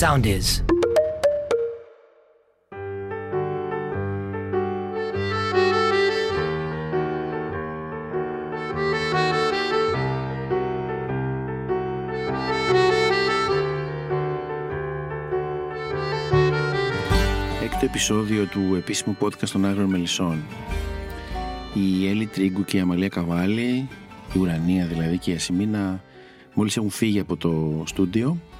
Sound is. Έκτο επεισόδιο του επίσημου podcast των Άγριων Μελισσών. Η Έλλη Τρίγκου και η Αμαλία Καβάλη, η Ουρανία δηλαδή και η Ασημίνα μόλις έχουν φύγει από το στούντιο και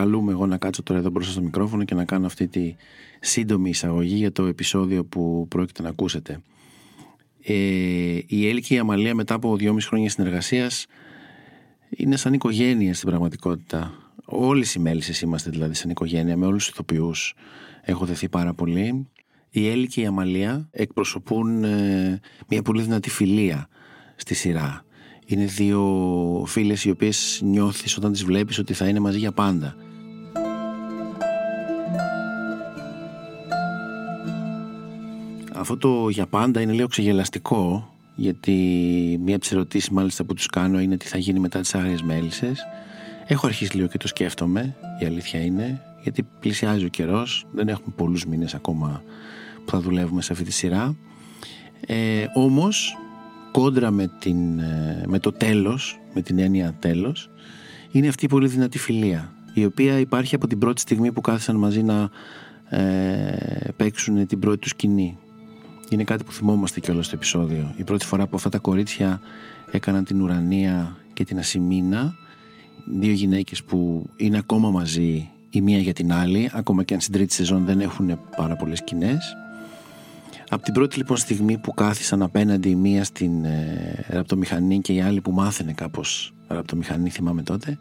καλούμε εγώ να κάτσω τώρα εδώ μπροστά στο μικρόφωνο και να κάνω αυτή τη σύντομη εισαγωγή για το επεισόδιο που πρόκειται να ακούσετε. Ε, η Έλλη και η Αμαλία μετά από δυόμιση χρόνια συνεργασίας είναι σαν οικογένεια στην πραγματικότητα. Όλε οι μέλισσες είμαστε δηλαδή σαν οικογένεια, με όλους τους ηθοποιούς. Έχω δεθεί πάρα πολύ. Η Έλλη και η Αμαλία εκπροσωπούν ε, μια πολύ δυνατή φιλία στη σειρά. Είναι δύο φίλες οι οποίες νιώθεις όταν τις βλέπεις ότι θα είναι μαζί για πάντα. Αυτό το για πάντα είναι λίγο ξεγελαστικό γιατί μία από τις ερωτήσεις μάλιστα που τους κάνω είναι τι θα γίνει μετά τις άγριες μέλισσες. Έχω αρχίσει λίγο και το σκέφτομαι, η αλήθεια είναι, γιατί πλησιάζει ο καιρός, δεν έχουμε πολλούς μήνες ακόμα που θα δουλεύουμε σε αυτή τη σειρά. Ε, όμως, κόντρα με, την, ε, με το τέλος, με την έννοια τέλος, είναι αυτή η πολύ δυνατή φιλία, η οποία υπάρχει από την πρώτη στιγμή που κάθισαν μαζί να ε, παίξουν την πρώτη τους σκηνή. Είναι κάτι που θυμόμαστε κιόλας στο επεισόδιο. Η πρώτη φορά που αυτά τα κορίτσια έκαναν την Ουρανία και την Ασημίνα, δύο γυναίκες που είναι ακόμα μαζί η μία για την άλλη, ακόμα και αν στην τρίτη σεζόν δεν έχουν πάρα πολλές σκηνές. Από την πρώτη λοιπόν στιγμή που κάθισαν απέναντι η μία στην ε, ραπτομηχανή και η άλλη που μάθαινε κάπως ραπτομηχανή θυμάμαι τότε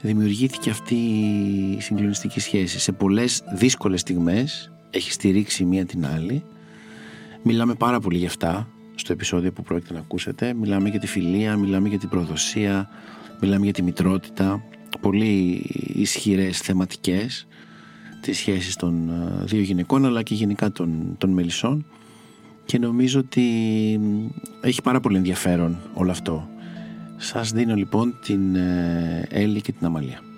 δημιουργήθηκε αυτή η συγκλονιστική σχέση. Σε πολλές δύσκολες στιγμές έχει στηρίξει η μία την άλλη. Μιλάμε πάρα πολύ γι' αυτά στο επεισόδιο που πρόκειται να ακούσετε. Μιλάμε για τη φιλία, μιλάμε για την προδοσία, μιλάμε για τη μητρότητα. Πολύ ισχυρές θεματικές τις σχέσεις των ε, δύο γυναικών αλλά και γενικά των, των μελισσών και νομίζω ότι έχει πάρα πολύ ενδιαφέρον όλο αυτό. Σας δίνω λοιπόν την ε, Έλλη και την Αμαλία.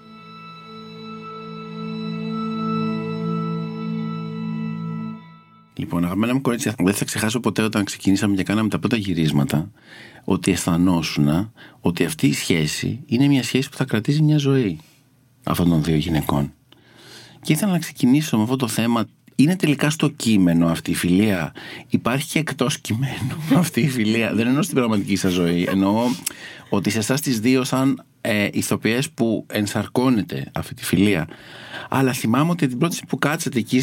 Λοιπόν, αγαπημένα μου κορίτσια, δεν θα ξεχάσω ποτέ όταν ξεκινήσαμε και κάναμε τα πρώτα γυρίσματα ότι αισθανόσουν ότι αυτή η σχέση είναι μια σχέση που θα κρατήσει μια ζωή αυτών των δύο γυναικών. Και ήθελα να ξεκινήσω με αυτό το θέμα. Είναι τελικά στο κείμενο αυτή η φιλία; Υπάρχει και εκτός κειμένου αυτή η φιλία; Δεν εννοώ στην πραγματική σας ζωή. Εννοώ ότι σε εσάς τις δύο, σαν ε, ηθοποιές που ενσαρκώνεται αυτή τη φιλία. Αλλά θυμάμαι ότι την πρώτη που κάτσατε εκεί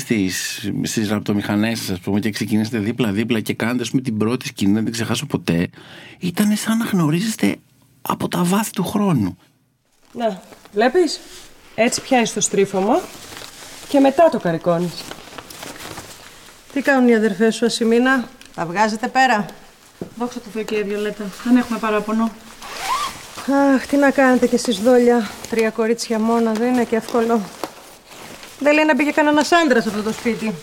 στις ραπτομηχανές σας, ας πούμε, και ξεκινήσατε δίπλα-δίπλα και κάνετε, ας πούμε, την πρώτη σκηνή, δεν την ξεχάσω ποτέ, ήταν σαν να γνωρίζετε από τα βάθη του χρόνου. Να, βλέπεις, έτσι πιάνεις το στρίφωμα και μετά το καρικώνεις. Τι κάνουν οι αδερφές σου, Ασημίνα, τα βγάζετε πέρα; Δόξα τω Θεώ, κυρία Βιολέτα. Δεν έχουμε παράπονο. Αχ, τι να κάνετε κι εσείς δόλια. Τρία κορίτσια μόνα, δεν είναι και εύκολο. Δεν λέει να μπήκε κανένας άντρας σε αυτό το σπίτι.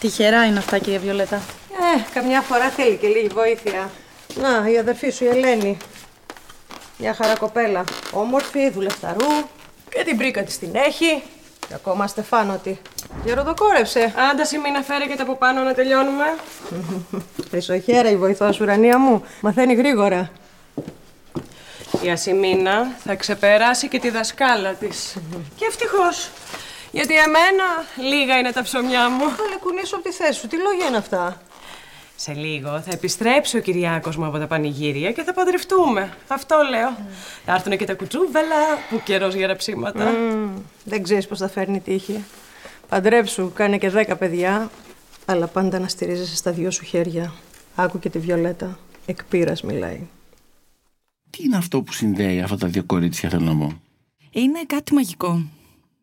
Τυχερά είναι αυτά, κυρία Βιολέτα. Ε, καμιά φορά θέλει και λίγη βοήθεια. Να, η αδερφή σου, η Ελένη. Μια χαρά κοπέλα. Όμορφη, δουλευταρού. Και την πρίκα της την έχει. Και ακόμα στεφάνωτη. Γεροδοκόρεψε. Άντα σημείνα φέρε και τα από πάνω να τελειώνουμε. Χρυσοχέρα η βοηθός ουρανία μου. Μαθαίνει γρήγορα. Η Ασημίνα θα ξεπεράσει και τη δασκάλα της. και ευτυχώς. Γιατί εμένα λίγα είναι τα ψωμιά μου. Θα κουνήσω από τη θέση σου. Τι λόγια είναι αυτά; Σε λίγο θα επιστρέψει ο Κυριάκος μου από τα πανηγύρια και θα παντρευτούμε. Αυτό λέω. Θα έρθουν και τα κουτσούβελα, που καιρός για ραψίματα. δεν ξέρεις πώς θα φέρνει τύχη. Παντρέψου, κάνε και δέκα παιδιά, αλλά πάντα να στηρίζεσαι στα δυο σου χέρια. Άκου και τη Βιολέτα. Εκπείρας μιλάει. Τι είναι αυτό που συνδέει αυτά τα δύο κορίτσια, θέλω να πω; Είναι κάτι μαγικό.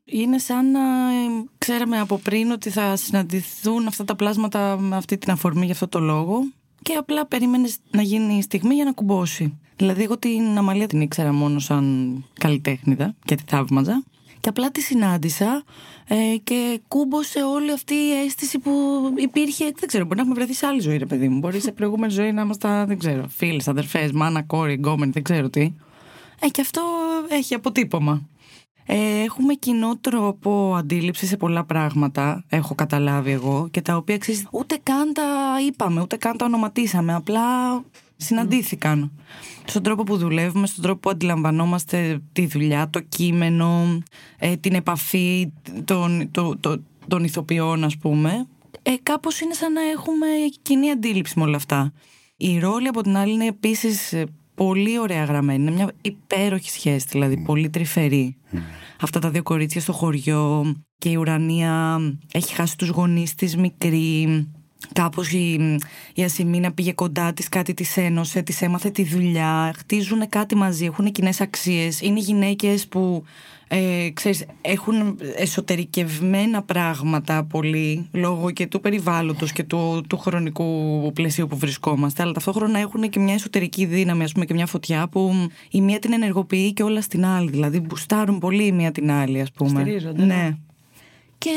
Είναι σαν να ε, ξέραμε από πριν ότι θα συναντηθούν αυτά τα πλάσματα με αυτή την αφορμή για αυτό το λόγο και απλά περίμενες να γίνει η στιγμή για να κουμπώσει. Δηλαδή, εγώ την Αμαλία την ήξερα μόνο σαν καλλιτέχνηδα και τη θαύμαζα. Και απλά τη συνάντησα ε, και κούμπωσε όλη αυτή η αίσθηση που υπήρχε. Δεν ξέρω, μπορεί να έχουμε βρεθεί σε άλλη ζωή, ρε παιδί μου. Μπορεί σε προηγούμενη ζωή να είμαστε, δεν ξέρω, φίλες, αδερφές, μάνα, κόρη, γκόμενη, δεν ξέρω τι. Ε, και αυτό έχει αποτύπωμα. Ε, έχουμε κοινό τρόπο αντίληψης σε πολλά πράγματα, έχω καταλάβει εγώ, και τα οποία ξέρεις, ούτε καν τα είπαμε, ούτε καν τα ονοματίσαμε. Απλά συναντήθηκαν. Στον τρόπο που δουλεύουμε, στον τρόπο που αντιλαμβανόμαστε τη δουλειά, το κείμενο, ε, την επαφή των, το, το, των ηθοποιών, ας πούμε. Ε, κάπως είναι σαν να έχουμε κοινή αντίληψη με όλα αυτά. Η ρόλη από την άλλη είναι επίσης ε, πολύ ωραία γραμμένη. Είναι μια υπέροχη σχέση, δηλαδή πολύ τρυφερή. Αυτά τα δύο κορίτσια στο χωριό και η Ουρανία έχει χάσει τους γονείς της μικρή κάπως η, η Ασημίνα πήγε κοντά της, κάτι της ένωσε, της έμαθε τη δουλειά, χτίζουν κάτι μαζί, έχουν κοινές αξίες, είναι γυναίκες που ε, ξέρεις, έχουν εσωτερικευμένα πράγματα πολύ λόγω και του περιβάλλοντος και του, του χρονικού πλαισίου που βρισκόμαστε αλλά ταυτόχρονα έχουν και μια εσωτερική δύναμη ας πούμε και μια φωτιά που η μία την ενεργοποιεί και όλα στην άλλη δηλαδή μπουστάρουν πολύ η μία την άλλη ας πούμε Στηρίζονται. ναι. Και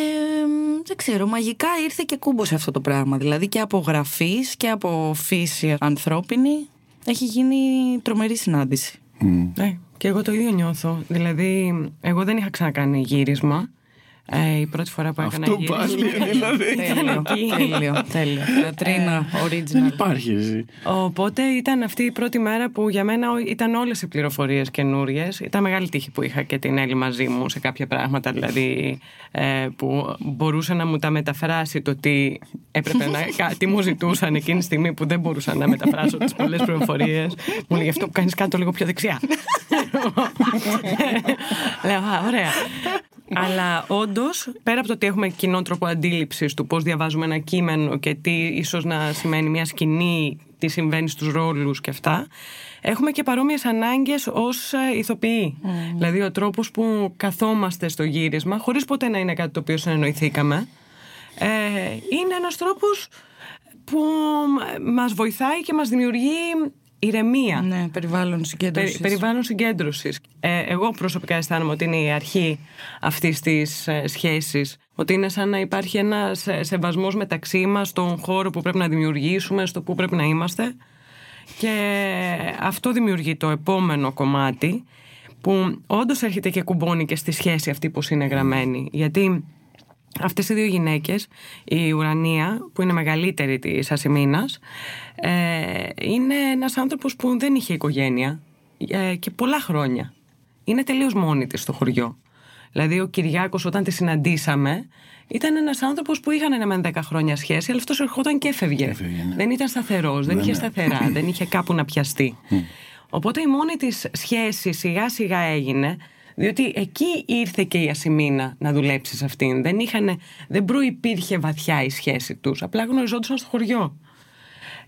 δεν ξέρω, μαγικά ήρθε και κούμπωσε αυτό το πράγμα. Δηλαδή και από γραφής και από φύση ανθρώπινη έχει γίνει τρομερή συνάντηση. Ναι, και εγώ το ίδιο νιώθω. Δηλαδή, εγώ δεν είχα ξανακάνει γύρισμα. Ε, η πρώτη φορά που έκανα Αυτό γύρισμα. πάλι, δηλαδή. τέλειο, τέλειο, τέλειο. Κατρίνα, Δεν original. υπάρχει εσύ. Οπότε ήταν αυτή η πρώτη μέρα που για μένα ήταν όλες οι πληροφορίες καινούριες. Ήταν μεγάλη τύχη που είχα και την Έλλη μαζί μου σε κάποια πράγματα, δηλαδή ε, που μπορούσε να μου τα μεταφράσει το τι έπρεπε να, κα- τι μου ζητούσαν εκείνη τη στιγμή που δεν μπορούσα να μεταφράσω τις πολλές πληροφορίες. Μου λέει αυτό που κάνεις κάτω λίγο πιο δεξιά. Λέω, α, ωραία. Αλλά όντως, πέρα από το ότι έχουμε κοινό τρόπο αντίληψης του πώς διαβάζουμε ένα κείμενο και τι ίσως να σημαίνει μια σκηνή, τι συμβαίνει στους ρόλους και αυτά, έχουμε και παρόμοιες ανάγκες ως ηθοποιοί. Δηλαδή, ο τρόπος που καθόμαστε στο γύρισμα, χωρίς ποτέ να είναι κάτι το οποίο συνεννοηθήκαμε, ε, είναι ένας τρόπος που μας βοηθάει και μας δημιουργεί ηρεμία. Ναι, περιβάλλον Περι- συγκέντρωση. περιβάλλον συγκέντρωσης. Ε, εγώ προσωπικά αισθάνομαι ότι είναι η αρχή αυτής της ε, σχέσης. Ότι είναι σαν να υπάρχει ένα σεβασμός μεταξύ μας στον χώρο που πρέπει να δημιουργήσουμε, στο που πρέπει να είμαστε. Και αυτό δημιουργεί το επόμενο κομμάτι που όντως έρχεται και κουμπώνει και στη σχέση αυτή που είναι γραμμένη. Γιατί αυτές οι δύο γυναίκες, η Ουρανία που είναι μεγαλύτερη της Ασημίνας, ε, είναι ένας άνθρωπος που δεν είχε οικογένεια ε, και πολλά χρόνια. Είναι τελείως μόνη της στο χωριό. Δηλαδή ο Κυριάκος όταν τη συναντήσαμε ήταν ένας άνθρωπος που είχαν ένα με 10 χρόνια σχέση αλλά αυτός ερχόταν και έφευγε. Έφευγε, ναι. Δεν ήταν σταθερός, δεν Ναι, είχε ναι. σταθερά, δεν είχε κάπου να πιαστεί. Οπότε η μόνη της σχέση σιγά σιγά έγινε διότι εκεί ήρθε και η Ασημίνα να δουλέψει σε αυτήν. Δεν, είχαν, δεν προϋπήρχε βαθιά η σχέση τους. Απλά γνωριζόντουσαν στο χωριό.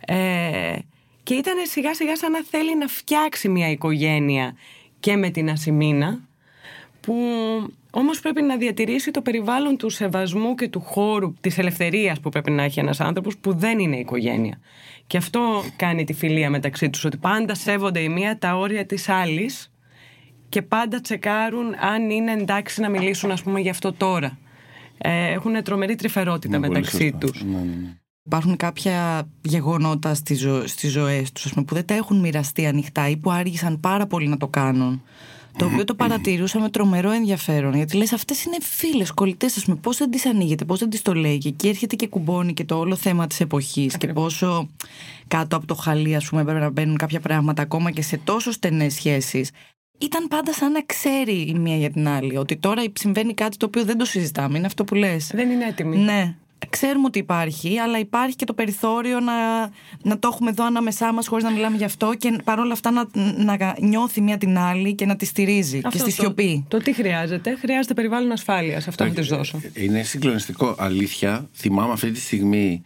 Ε, και ήταν σιγά σιγά σαν να θέλει να φτιάξει μια οικογένεια και με την Ασημίνα που όμως πρέπει να διατηρήσει το περιβάλλον του σεβασμού και του χώρου της ελευθερίας που πρέπει να έχει ένας άνθρωπος που δεν είναι οικογένεια. Και αυτό κάνει τη φιλία μεταξύ τους, ότι πάντα σέβονται η μία τα όρια της άλλης και πάντα τσεκάρουν αν είναι εντάξει να μιλήσουν ας πούμε γι' αυτό τώρα. Ε, έχουν τρομερή τρυφερότητα Είναι πολύ μεταξύ σωστό. τους. Ναι, ναι, ναι. Υπάρχουν κάποια γεγονότα στη ζω... στις ζωές τους ας πούμε, που δεν τα έχουν μοιραστεί ανοιχτά ή που άργησαν πάρα πολύ να το κάνουν. Το οποίο το παρατηρούσα με τρομερό ενδιαφέρον. Γιατί λες αυτές είναι φίλες, κολλητές, ας πούμε, πώς δεν τις ανοίγετε, πώς δεν τις το λέει. Και εκεί έρχεται και κουμπώνει και το όλο θέμα της εποχής και πόσο κάτω από το χαλί, ας πούμε, πρέπει να μπαίνουν κάποια πράγματα ακόμα και σε τόσο στενές σχέσεις. Ήταν πάντα σαν να ξέρει η μία για την άλλη ότι τώρα συμβαίνει κάτι το οποίο δεν το συζητάμε. Είναι αυτό που λες. Δεν είναι έτοιμοι. Ναι. Ξέρουμε ότι υπάρχει, αλλά υπάρχει και το περιθώριο να, να το έχουμε εδώ ανάμεσά μας χωρίς να μιλάμε γι' αυτό και παρόλα αυτά να, να νιώθει μία την άλλη και να τη στηρίζει και Αυτό στη σιωπή. Το, το τι χρειάζεται. Χρειάζεται περιβάλλον ασφάλειας. Αυτό θα τη δώσω. Είναι συγκλονιστικό. Αλήθεια, θυμάμαι αυτή τη στιγμή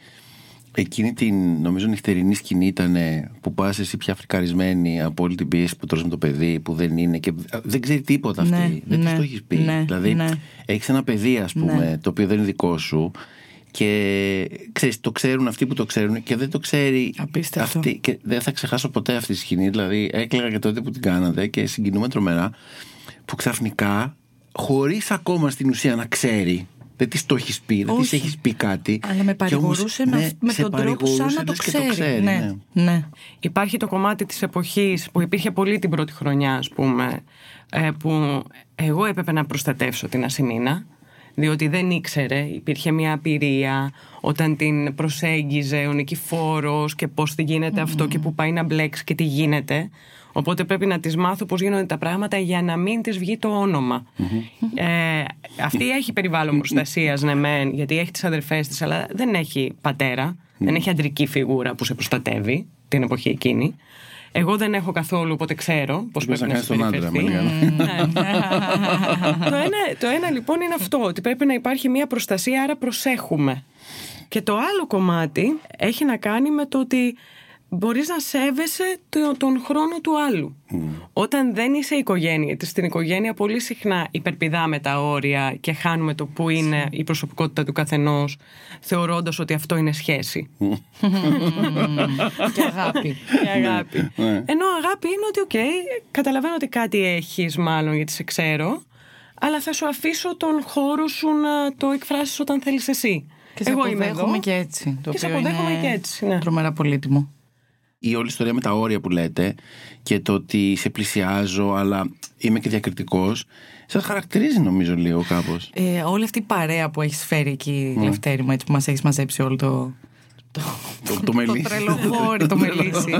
εκείνη την νομίζω νυχτερινή σκηνή ήταν που πας εσύ πια φρικαρισμένη από όλη την πίεση που τρως με το παιδί που δεν είναι και δεν ξέρει τίποτα αυτή. Ναι, δεν ναι, της το έχεις πει. ναι, δηλαδή ναι. έχεις ένα παιδί ας πούμε Ναι. το οποίο δεν είναι δικό σου και ξέρεις, το ξέρουν αυτοί που το ξέρουν και δεν το ξέρει Απίστευτο. αυτή. Και δεν θα ξεχάσω ποτέ αυτή τη σκηνή. Δηλαδή έκλαιγα και τότε που την κάνατε και συγκινούμε τρομερά που ξαφνικά χωρίς ακόμα στην ουσία να ξέρει δεν της το έχεις πει, δεν της Όχι. έχεις πει κάτι. Αλλά με και όμως, παρηγορούσε να- ναι, με σε τον τρόπο σαν παρηγορούσε, να το λες και ξέρει. ναι. ναι. Υπάρχει το κομμάτι της εποχής που υπήρχε πολύ την πρώτη χρονιά, ας πούμε, ε, που εγώ έπρεπε να προστατεύσω την Ασημίνα διότι δεν ήξερε, υπήρχε μια απειρία όταν την προσέγγιζε ο νικηφόρος και πώς τι γίνεται αυτό και που πάει να μπλέξει και τι γίνεται. Οπότε πρέπει να τις μάθω πώς γίνονται τα πράγματα για να μην της βγει το όνομα. Ε, αυτή έχει περιβάλλον προστασίας, ναι μεν, γιατί έχει τις αδερφές της, αλλά δεν έχει πατέρα, δεν έχει αντρική φιγούρα που σε προστατεύει την εποχή εκείνη. Εγώ δεν έχω καθόλου, οπότε ξέρω πώς πρέπει να συμπεριφερθεί. Ναι. το, ένα, το ένα λοιπόν είναι αυτό, ότι πρέπει να υπάρχει μια προστασία, άρα προσέχουμε. Και το άλλο κομμάτι έχει να κάνει με το ότι μπορείς να σέβεσαι τον χρόνο του άλλου. Όταν δεν είσαι οικογένεια, γιατί στην οικογένεια πολύ συχνά υπερπηδάμε τα όρια και χάνουμε το που είναι η προσωπικότητα του καθενός, θεωρώντας ότι αυτό είναι σχέση. και αγάπη. και αγάπη. Ναι. Ενώ αγάπη είναι ότι, οκ, καταλαβαίνω ότι κάτι έχεις μάλλον γιατί σε ξέρω, αλλά θα σου αφήσω τον χώρο σου να το εκφράσεις όταν θέλεις εσύ. Και σε Εγώ αποδέχομαι και έτσι. Το και σε αποδέχομαι και έτσι. Ναι. Τρομερά πολύτιμο η όλη ιστορία με τα όρια που λέτε και το ότι σε πλησιάζω αλλά είμαι και διακριτικός σας χαρακτηρίζει νομίζω λίγο κάπως. Ε, όλη αυτή η παρέα που έχεις φέρει εκεί, mm. Λευτέρη μου, έτσι που μας έχεις μαζέψει όλο το, το, το, το, μελίσι. το τρελογόρι, το μελίσι.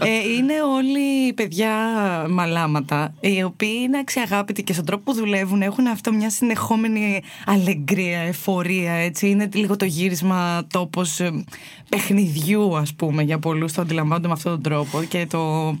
ε, είναι όλοι παιδιά μαλάματα, οι οποίοι είναι αξιαγάπητοι και στον τρόπο που δουλεύουν έχουν αυτό μια συνεχόμενη αλεγκρία, εφορία. Έτσι. Είναι λίγο το γύρισμα τόπος ε, παιχνιδιού, ας πούμε, για πολλούς. Το αντιλαμβάνονται με αυτόν τον τρόπο και το,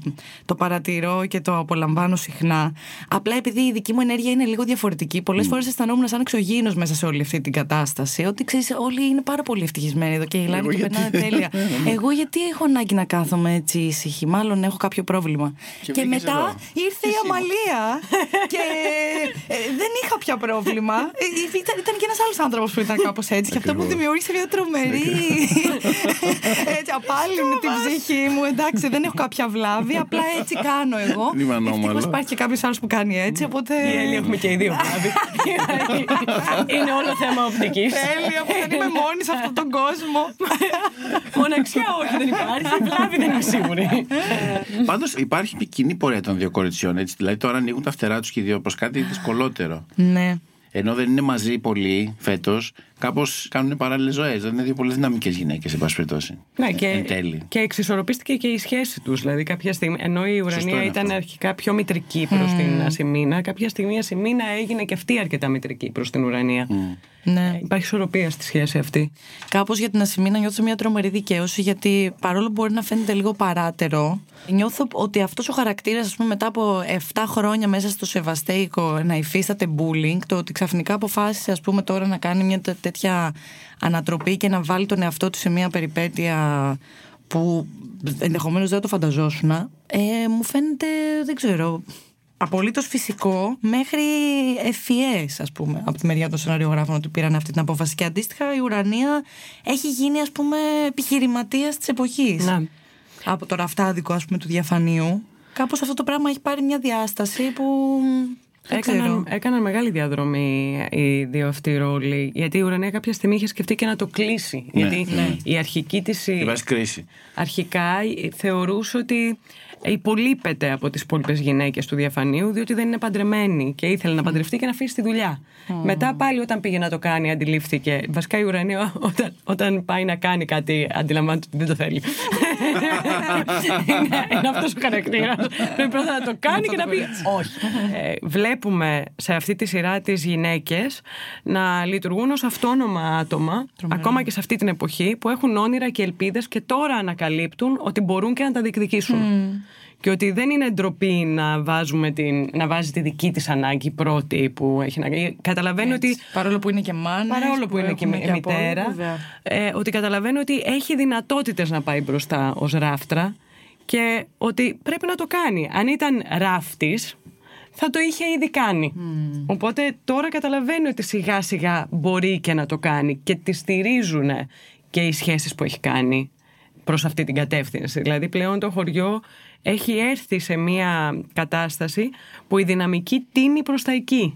το παρατηρώ και το απολαμβάνω συχνά. Απλά επειδή η δική μου ενέργεια είναι λίγο διαφορετική, πολλές mm. φορές αισθανόμουν σαν εξωγήινος μέσα σε όλη αυτή την κατάσταση. Ότι ξέρεις, όλοι είναι πάρα πολύ ευτυχισμένοι εδώ και η περνάνε τέλεια. Εγώ γιατί έχω ανάγκη να κάθομαι έτσι ήσυχη, μάλλον έχω κάποιο πρόβλημα. Και, μετά ήρθε η Αμαλία και ε, δεν είχα πια πρόβλημα. Ε, ήταν, ήταν και ένας άλλος άνθρωπος που ήταν κάπως έτσι και αυτό μου δημιούργησε μια τρομερή. έτσι, απάλληλη την ψυχή μου. Εντάξει, δεν έχω κάποια βλάβη, απλά έτσι κάνω εγώ. Ευτυχώς υπάρχει και κάποιος άλλος που κάνει έτσι. Οπότε... Η έχουμε και οι δύο βλάβη. Είναι όλο θέμα οπτικής. Τέλεια που δεν είμαι μόνη σε αυτόν τον κόσμο. Μοναξιά όχι, δεν υπάρχει. Βλάβη δεν είμαι σίγουρη. Πάντως υπάρχει κοινή πορεία των δύο κοριτσιών. Έτσι. Δηλαδή τώρα ανοίγουν τα φτερά τους και οι δύο προ κάτι δυσκολότερο. Ναι. Ενώ δεν είναι μαζί πολύ φέτος, κάπως κάνουν παράλληλες ζωές. Δεν είναι δύο πολύ δυναμικές γυναίκες, εν πάση περιπτώσει. Ναι, και, και εξισορροπίστηκε και η σχέση τους. Δηλαδή, κάποια στιγμή, ενώ η Ουρανία ήταν αυτό. αρχικά πιο μητρική προς mm. την Ασημίνα, κάποια στιγμή η Ασημίνα έγινε και αυτή αρκετά μητρική προς την Ουρανία. Mm. Ναι. Υπάρχει ισορροπία στη σχέση αυτή. Κάπως για την Ασημίνα νιώθω μια τρομερή δικαίωση, γιατί παρόλο που μπορεί να φαίνεται λίγο παράτερο, νιώθω ότι αυτός ο χαρακτήρας, ας πούμε, μετά από 7 χρόνια μέσα στο Σεβαστέικο να υφίσταται bullying, το ότι ξαφνικά αποφάσισε, ας πούμε, τώρα να κάνει μια τέτοια ανατροπή και να βάλει τον εαυτό του σε μια περιπέτεια που ενδεχομένως δεν το φανταζόσουν, ε, μου φαίνεται, δεν ξέρω, απολύτως φυσικό μέχρι ευφυέ, ας πούμε, από τη μεριά των σεναριογράφων ότι πήραν αυτή την απόφαση. Και αντίστοιχα η Ουρανία έχει γίνει, ας πούμε, επιχειρηματίας της εποχής. Ναι. Από το ραφτάδικο, ας πούμε, του διαφανείου. Κάπως αυτό το πράγμα έχει πάρει μια διάσταση που. Έκαναν, έκαναν μεγάλη διαδρομή οι δύο αυτοί ρόλοι. Γιατί η Ουρανία κάποια στιγμή είχε σκεφτεί και να το κλείσει. Ναι, γιατί ναι. η αρχική της. κρίση. Αρχικά θεωρούσε ότι υπολείπεται από τις υπόλοιπες γυναίκες του διαφανείου, διότι δεν είναι παντρεμένη και ήθελε να παντρευτεί και να αφήσει τη δουλειά. Μετά πάλι όταν πήγε να το κάνει, αντιλήφθηκε. Βασικά η Ουρανία, όταν, όταν πάει να κάνει κάτι, αντιλαμβάνεται ότι δεν το θέλει. είναι είναι αυτός ο χαρακτήρας. Πρέπει πρώτα να το κάνει και να πει όχι. Ε, βλέπουμε σε αυτή τη σειρά τις γυναίκες να λειτουργούν ως αυτόνομα άτομα, ακόμα και σε αυτή την εποχή, που έχουν όνειρα και ελπίδες και τώρα ανακαλύπτουν ότι μπορούν και να τα διεκδικήσουν και ότι δεν είναι ντροπή να, βάζουμε την, να βάζει τη δική της ανάγκη πρώτη που έχει να κάνει. Καταλαβαίνει ότι... Παρόλο που είναι και μάνας. Παρόλο που, είναι και, και μητέρα. ε, ότι καταλαβαίνει ότι έχει δυνατότητες να πάει μπροστά ως ράφτρα και ότι πρέπει να το κάνει. Αν ήταν ράφτης, θα το είχε ήδη κάνει. Οπότε τώρα καταλαβαίνει ότι σιγά σιγά μπορεί και να το κάνει και τη στηρίζουν και οι σχέσεις που έχει κάνει προς αυτή την κατεύθυνση. Δηλαδή πλέον το χωριό έχει έρθει σε μια κατάσταση που η δυναμική τίνει προς τα εκεί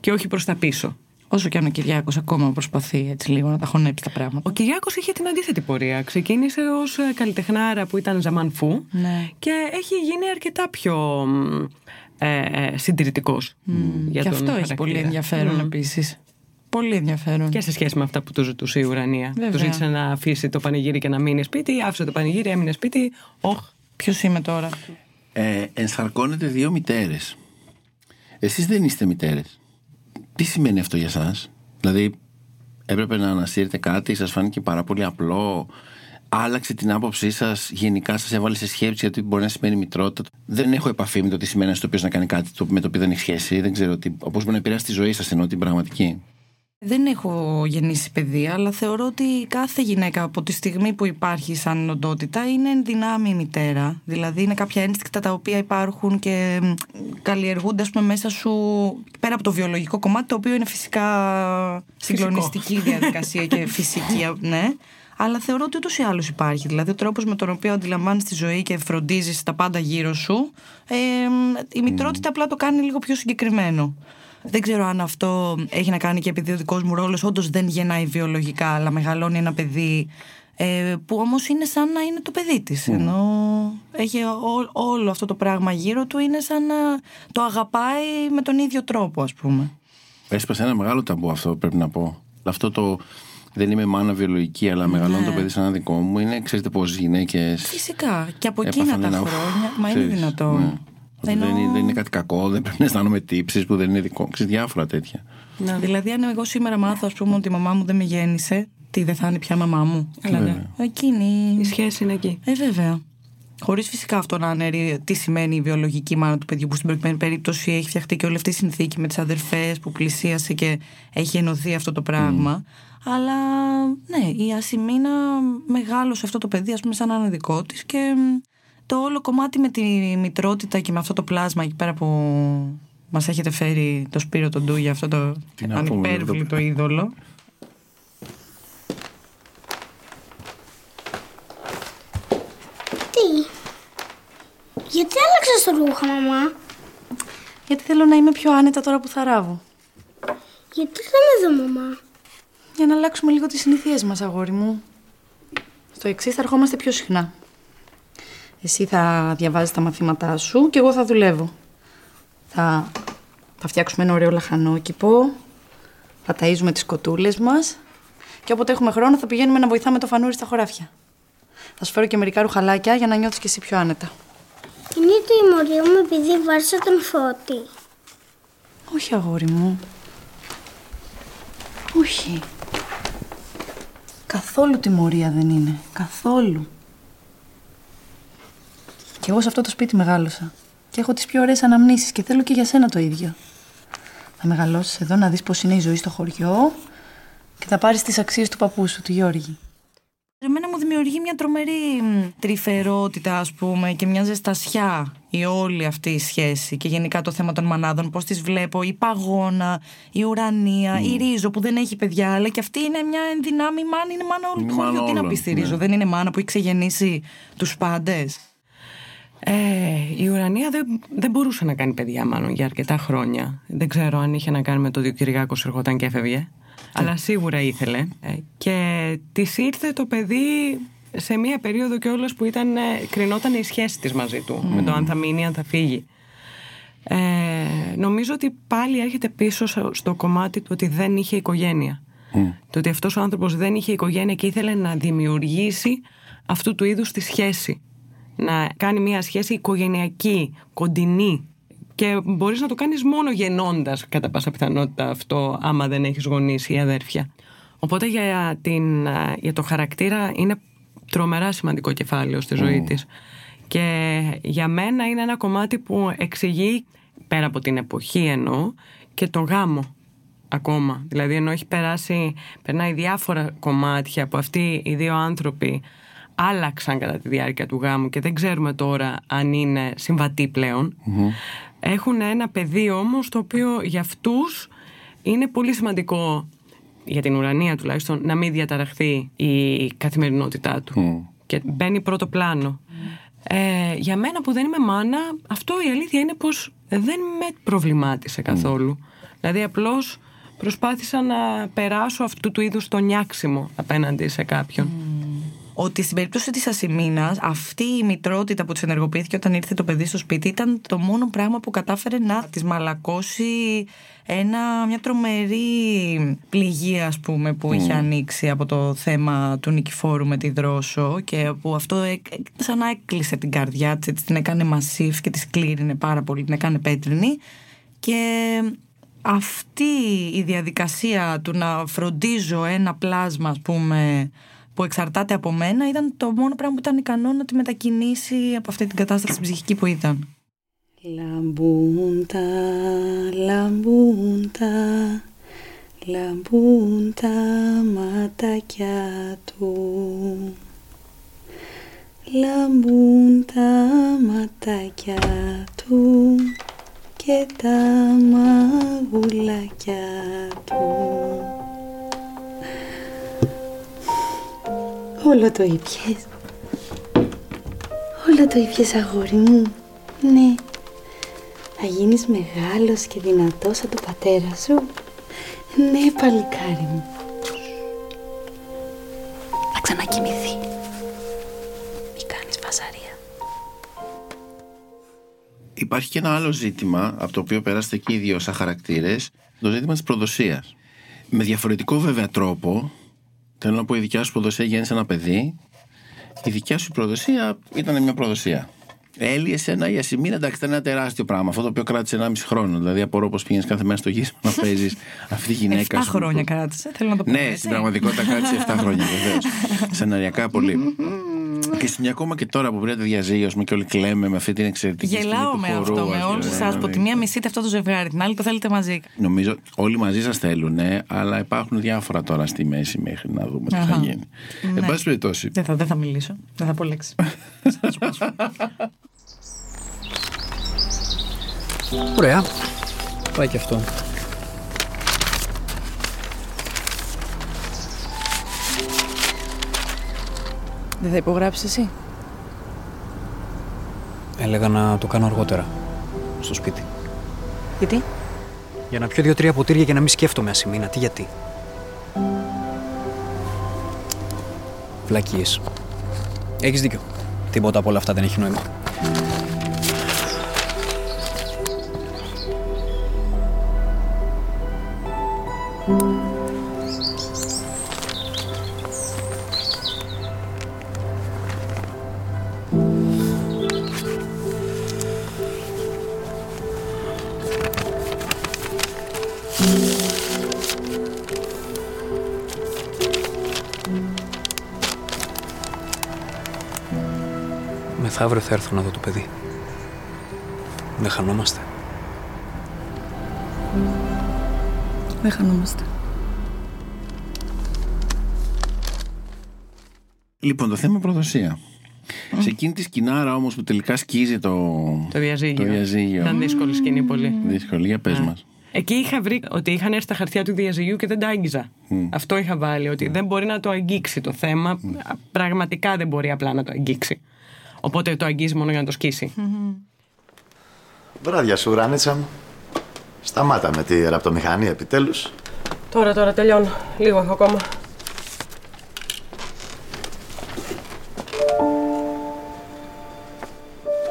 και όχι προς τα πίσω. Όσο και αν ο Κυριάκος ακόμα προσπαθεί έτσι λίγο να τα χωνέψει τα πράγματα. Ο Κυριάκος είχε την αντίθετη πορεία. Ξεκίνησε ως ε, καλλιτεχνάρα που ήταν ζαμανφού ναι. και έχει γίνει αρκετά πιο ε, ε, συντηρητικός για Και τον αυτό έχει χαρακτήρα. πολύ ενδιαφέρον Μμ. επίσης. Πολύ ενδιαφέρον. Και σε σχέση με αυτά που του ζητούσε η ουρανία. Βέβαια. Του ζήτησε να αφήσει το πανηγύρι και να μείνει σπίτι. Άφησε το πανηγύρι, έμεινε σπίτι. Όχ. Ποιος είμαι τώρα; Ε, ενσαρκώνετε δύο μητέρες. Εσείς δεν είστε μητέρες. Τι σημαίνει αυτό για σας; Δηλαδή έπρεπε να ανασύρετε κάτι, σας φάνηκε πάρα πολύ απλό. Άλλαξε την άποψή σας, γενικά σας έβαλε σε σκέψη γιατί μπορεί να σημαίνει μητρότητα. Δεν έχω επαφή με το τι σημαίνει στο οποίο να κάνει κάτι το- με το οποίο δεν έχει σχέση. Δεν ξέρω τι. Όπως μπορεί να επηρεάσει τη ζωή σας, ενώ την πραγματική. Δεν έχω γεννήσει παιδί, αλλά θεωρώ ότι κάθε γυναίκα από τη στιγμή που υπάρχει σαν οντότητα είναι εν δυνάμει μητέρα. Δηλαδή είναι κάποια ένστικτα τα οποία υπάρχουν και μ, καλλιεργούνται ας πούμε, μέσα σου πέρα από το βιολογικό κομμάτι, το οποίο είναι φυσικά συγκλονιστική διαδικασία και φυσική, ναι. Αλλά θεωρώ ότι ούτως ή άλλως υπάρχει. Δηλαδή, ο τρόπος με τον οποίο αντιλαμβάνεις τη ζωή και φροντίζεις τα πάντα γύρω σου, ε, η μητρότητα απλά το κάνει λίγο πιο συγκεκριμένο. Δεν ξέρω αν αυτό έχει να κάνει και επειδή ο δικός μου ρόλος όντως δεν γεννάει βιολογικά, αλλά μεγαλώνει ένα παιδί ε, που όμως είναι σαν να είναι το παιδί της. Ενώ έχει ό- όλο αυτό το πράγμα γύρω του, είναι σαν να το αγαπάει με τον ίδιο τρόπο, ας πούμε. Έσπασε ένα μεγάλο ταμπού αυτό, πρέπει να πω. Αυτό το δεν είμαι μάνα βιολογική, αλλά μεγαλώνω το παιδί σαν ένα δικό μου. Είναι, ξέρετε πόσε γυναίκες. Φυσικά. Και από εκείνα τα χρόνια. Μα είναι ναι. δυνατόν. Δεν, είναι, δεν είναι κάτι κακό, δεν πρέπει να αισθάνομαι τύψεις που δεν είναι δικό μου. Ξέρεις, διάφορα τέτοια. Δηλαδή, αν εγώ σήμερα μάθω, ας πούμε, ότι η μαμά μου δεν με γέννησε, τι δεν θα είναι πια μαμά μου; Καλά, ναι. Εκείνη. Η σχέση είναι εκεί. Ε, βέβαια. Χωρίς φυσικά αυτό να αναιρεί τι σημαίνει η βιολογική μάνα του παιδιού, που στην προκειμένη περίπτωση έχει φτιαχτεί και όλη αυτή η συνθήκη με τις αδερφές που πλησίασε και έχει ενωθεί αυτό το πράγμα. Αλλά ναι, η Ασημίνα μεγάλωσε αυτό το παιδί, ας πούμε, σαν να είναι δικό της και μ, το όλο κομμάτι με τη μητρότητα και με αυτό το πλάσμα εκεί πέρα που μας έχετε φέρει το Σπύρο τον Ντούγια, αυτό το Τι να πούμε, ανυπέρβλητο εδώ. είδωλο. Τι; Γιατί άλλαξες το ρούχα, μαμά; Γιατί θέλω να είμαι πιο άνετα τώρα που θα ράβω. Γιατί ήρθαμε εδώ, μαμά; Για να αλλάξουμε λίγο τις συνήθειές μας, αγόρι μου. Στο εξής θα ερχόμαστε πιο συχνά. Εσύ θα διαβάζεις τα μαθήματά σου και εγώ θα δουλεύω. Θα, θα φτιάξουμε ένα ωραίο λαχανόκηπο. Θα ταΐζουμε τις κοτούλες μας. Και όποτε έχουμε χρόνο θα πηγαίνουμε να βοηθάμε το φανούρι στα χωράφια. Θα σου φέρω και μερικά ρουχαλάκια για να νιώθεις και εσύ πιο άνετα. Είναι η τιμωρία μου επειδή βάρσα τον φώτη. Όχι, αγόρι μου. Όχι. Καθόλου τιμωρία δεν είναι. Καθόλου. Και εγώ σε αυτό το σπίτι μεγάλωσα. Και έχω τις πιο ωραίες αναμνήσεις και θέλω και για σένα το ίδιο. Θα μεγαλώσεις εδώ να δεις πώς είναι η ζωή στο χωριό και θα πάρεις τις αξίες του παππού σου, του Γιώργη. Εμένα μου δημιουργεί μια τρομερή μ, τρυφερότητα, ας πούμε, και μια ζεστασιά η όλη αυτή η σχέση και γενικά το θέμα των μανάδων, πώς τις βλέπω, η παγώνα, η ουρανία, η ρίζο που δεν έχει παιδιά, αλλά και αυτή είναι μια ενδυνάμει μάνα, είναι μάνα όλου Είναι του μάνα χωριού. Τι να όλων, πει στη ναι. ρίζο, δεν είναι μάνα που έχει ξεγεννήσει τους πάντες; Ε, η Ουρανία δεν, δεν μπορούσε να κάνει παιδιά μάλλον για αρκετά χρόνια. Δεν ξέρω αν είχε να κάνει με το ότι ο Κυριάκος ερχόταν και έφευγε. Αλλά σίγουρα ήθελε. Ε, και της ήρθε το παιδί σε μία περίοδο κιόλας που ήταν, ε, κρινόταν η σχέση της μαζί του. Με το αν θα μείνει, αν θα φύγει. Ε, νομίζω ότι πάλι έρχεται πίσω στο- στο κομμάτι του ότι δεν είχε οικογένεια. Το ότι αυτός ο άνθρωπος δεν είχε οικογένεια και ήθελε να δημιουργήσει αυτού του είδους τη σχέση. Να κάνει μια σχέση οικογενειακή, κοντινή. Και μπορείς να το κάνεις μόνο γεννώντας κατά πάσα πιθανότητα αυτό άμα δεν έχεις γονείς ή αδέρφια. Οπότε για, την, για το χαρακτήρα είναι τρομερά σημαντικό κεφάλαιο στη ζωή της. Και για μένα είναι ένα κομμάτι που εξηγεί, πέρα από την εποχή εννοώ, και το γάμο ακόμα. Δηλαδή ενώ έχει περάσει, περνάει διάφορα κομμάτια που αυτοί οι δύο άνθρωποι άλλαξαν κατά τη διάρκεια του γάμου και δεν ξέρουμε τώρα αν είναι συμβατοί πλέον. Έχουν ένα παιδί όμως το οποίο για αυτούς είναι πολύ σημαντικό για την ουρανία τουλάχιστον να μην διαταραχθεί η καθημερινότητά του και μπαίνει πρώτο πλάνο. Ε, για μένα που δεν είμαι μάνα, αυτό η αλήθεια είναι πως δεν με προβλημάτισε καθόλου. Δηλαδή απλώς προσπάθησα να περάσω αυτού του είδους το νιάξιμο απέναντι σε κάποιον. Ότι στην περίπτωση της Ασημίνα, αυτή η μητρότητα που της ενεργοποιήθηκε όταν ήρθε το παιδί στο σπίτι ήταν το μόνο πράγμα που κατάφερε να της μαλακώσει ένα, μια τρομερή πληγή, ας πούμε, που είχε ανοίξει από το θέμα του Νικηφόρου με τη Δρόσο και που αυτό ε, σαν να έκλεισε την καρδιά της, την έκανε μασίφ και της κλήρινε πάρα πολύ, την έκανε πέτρινη. Και αυτή η διαδικασία του να φροντίζω ένα πλάσμα, ας πούμε, που εξαρτάται από μένα, ήταν το μόνο πράγμα που ήταν ικανό να τη μετακινήσει από αυτή την κατάσταση ψυχική που ήταν. Λαμπούν τα, λαμπούν τα, λαμπούν τα ματάκια του. Λαμπούν τα ματάκια του και τα μαγουλάκια του. Όλο το ήπιες. Όλο το ήπιες αγόρι μου. Ναι. Θα γίνεις μεγάλος και δυνατός σαν το πατέρα σου. Ναι, παλικάρι μου. Θα ξανακοιμηθεί. Μη κάνεις φασαρία. Υπάρχει και ένα άλλο ζήτημα από το οποίο περάσετε και οι δύο σαν χαρακτήρες, το ζήτημα της προδοσίας. Με διαφορετικό βέβαια τρόπο, θέλω να πω η δικιά σου προδοσία γέννησε ένα παιδί, η δικιά σου προδοσία ήταν μια προδοσία. Έλλη, εσένα η Ασημίνα, εντάξει, ήταν ένα τεράστιο πράγμα. Αυτό το οποίο κράτησε 1,5 χρόνο. Δηλαδή, απορώ πω πήγαινε κάθε μέρα στο γύρισμα να παίζεις αυτή τη γυναίκα. 7 χρόνια κράτησε, θέλω να το πω. Ναι, έτσι. στην πραγματικότητα κράτησε 7 χρόνια, βεβαίως. Σεναριακά πολύ. Και στην μια ακόμα και τώρα που βρείτε διαζύγιο με και όλοι κλαίμε με αυτή την εξαιρετική Γελάω σκηνή με του αυτό, χορού, με ας όλους πούμε, εσά που δηλαδή. τη μία μισείτε αυτό το ζευγάρι, την άλλη το θέλετε μαζί. Νομίζω όλοι μαζί σας θέλουν, αλλά υπάρχουν διάφορα τώρα στη μέση μέχρι να δούμε τι θα Αχα. γίνει. Εν Ναι. πάση περιπτώσει. Δεν θα, δεν θα μιλήσω, δεν θα πω λέξη. Θα σου πάσω. Ωραία. Πάει και αυτό. Δεν θα υπογράψεις εσύ; Έλεγα να το κάνω αργότερα. Στο σπίτι. Γιατί; Για να πιω δύο-τρία ποτήρια και να μην σκέφτομαι ασημίνα. Τι γιατί. Βλακίες. Έχεις δίκιο. Τίποτα από όλα αυτά δεν έχει νόημα. Μεθαύριο θα έρθω να δω το παιδί. Δεν χανόμαστε. Δεν χανόμαστε. Λοιπόν, το θέμα προδοσία. Σε εκείνη τη σκηνάρα όμως που τελικά σκίζει το, Το διαζύγιο. το διαζύγιο. Ήταν δύσκολη σκηνή πολύ. Δύσκολη, για πες μας. Εκεί είχα βρει ότι είχαν έρθει τα χαρτιά του διαζυγίου και δεν τα άγγιζα. Αυτό είχα βάλει, ότι δεν μπορεί να το αγγίξει το θέμα. Πραγματικά δεν μπορεί απλά να το αγγίξει. Οπότε το αγγίζει μόνο για να το σκίσει. Βράδια σου, Ράνιτσα μου. Σταμάτα με τη ραπτομηχανή επιτέλους. Τώρα, τώρα τελειώνω. Λίγο έχω ακόμα.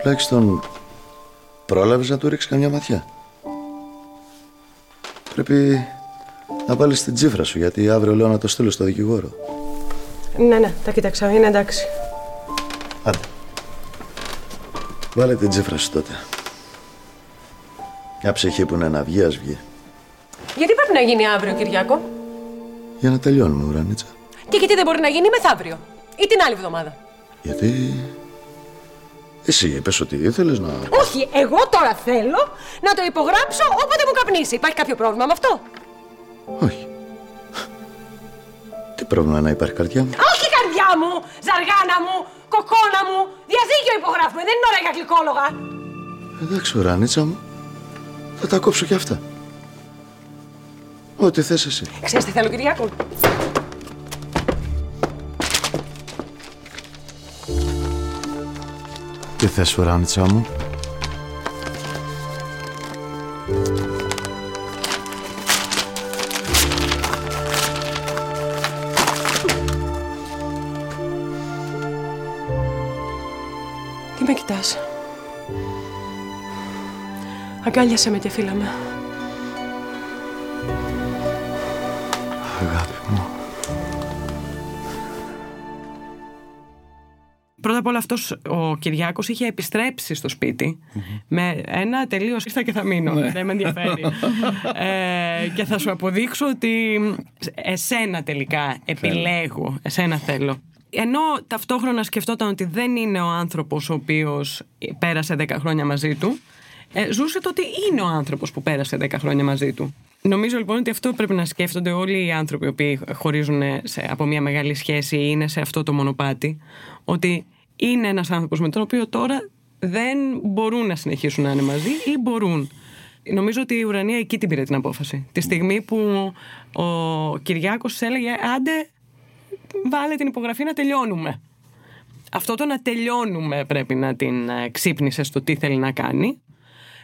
Τουλάχιστον πρόλαβες να του ρίξεις καμιά ματιά. Πρέπει να βάλεις την τσίφρα σου, γιατί αύριο λέω να το στείλω στο δικηγόρο. Ναι, ναι, τα κοίταξα. Είναι εντάξει. Άντε. Βάλε την τσίφρα σου τότε. Μια ψυχή που είναι να βγει, ας βγει. Γιατί πρέπει να γίνει αύριο, Κυριάκο; Για να τελειώνουμε, Ουρανίτσα. Και γιατί δεν μπορεί να γίνει μεθαύριο. Ή την άλλη εβδομάδα; Γιατί... Εσύ είπες ότι ήθελες να... Όχι, εγώ τώρα θέλω να το υπογράψω όποτε μου καπνίσει. Υπάρχει κάποιο πρόβλημα με αυτό; Όχι. Τι πρόβλημα να υπάρχει, καρδιά μου; Όχι, καρδιά μου, ζαργάνα μου, κοκόνα μου. Διαζύγιο υπογράφουμε, δεν είναι ώρα για γλυκόλογα. Εντάξει, ουρανίτσα μου. Θα τα κόψω κι αυτά. Ό,τι θες εσύ. Ξέρεις τι θέλω, Κυριάκο; Τι θες, ουρανίτσα μου; Αγκάλιασε με και φίλα με. Αγάπη μου. Πρώτα απ' όλα αυτός ο Κυριάκος είχε επιστρέψει στο σπιτι με ένα τελείως ήρθα και θα μείνω, δεν με ενδιαφέρει. ε, και θα σου αποδείξω ότι εσένα τελικά επιλέγω, εσένα θέλω. Ενώ ταυτόχρονα σκεφτόταν ότι δεν είναι ο άνθρωπος ο οποίος πέρασε 10 χρόνια μαζί του, ε, ζούσε το ότι είναι ο άνθρωπος που πέρασε 10 χρόνια μαζί του. Νομίζω λοιπόν ότι αυτό πρέπει να σκέφτονται όλοι οι άνθρωποι οι οποίοι χωρίζουν σε, από μια μεγάλη σχέση ή είναι σε αυτό το μονοπάτι. Ότι είναι ένας άνθρωπος με τον οποίο τώρα δεν μπορούν να συνεχίσουν να είναι μαζί ή μπορούν. Νομίζω ότι η Ουρανία εκεί την πήρε την απόφαση. Τη στιγμή που ο Κυριάκος έλεγε άντε βάλε την υπογραφή να τελειώνουμε. Αυτό το να τελειώνουμε πρέπει να την ε, ξύπνησε στο τι θέλει να κάνει.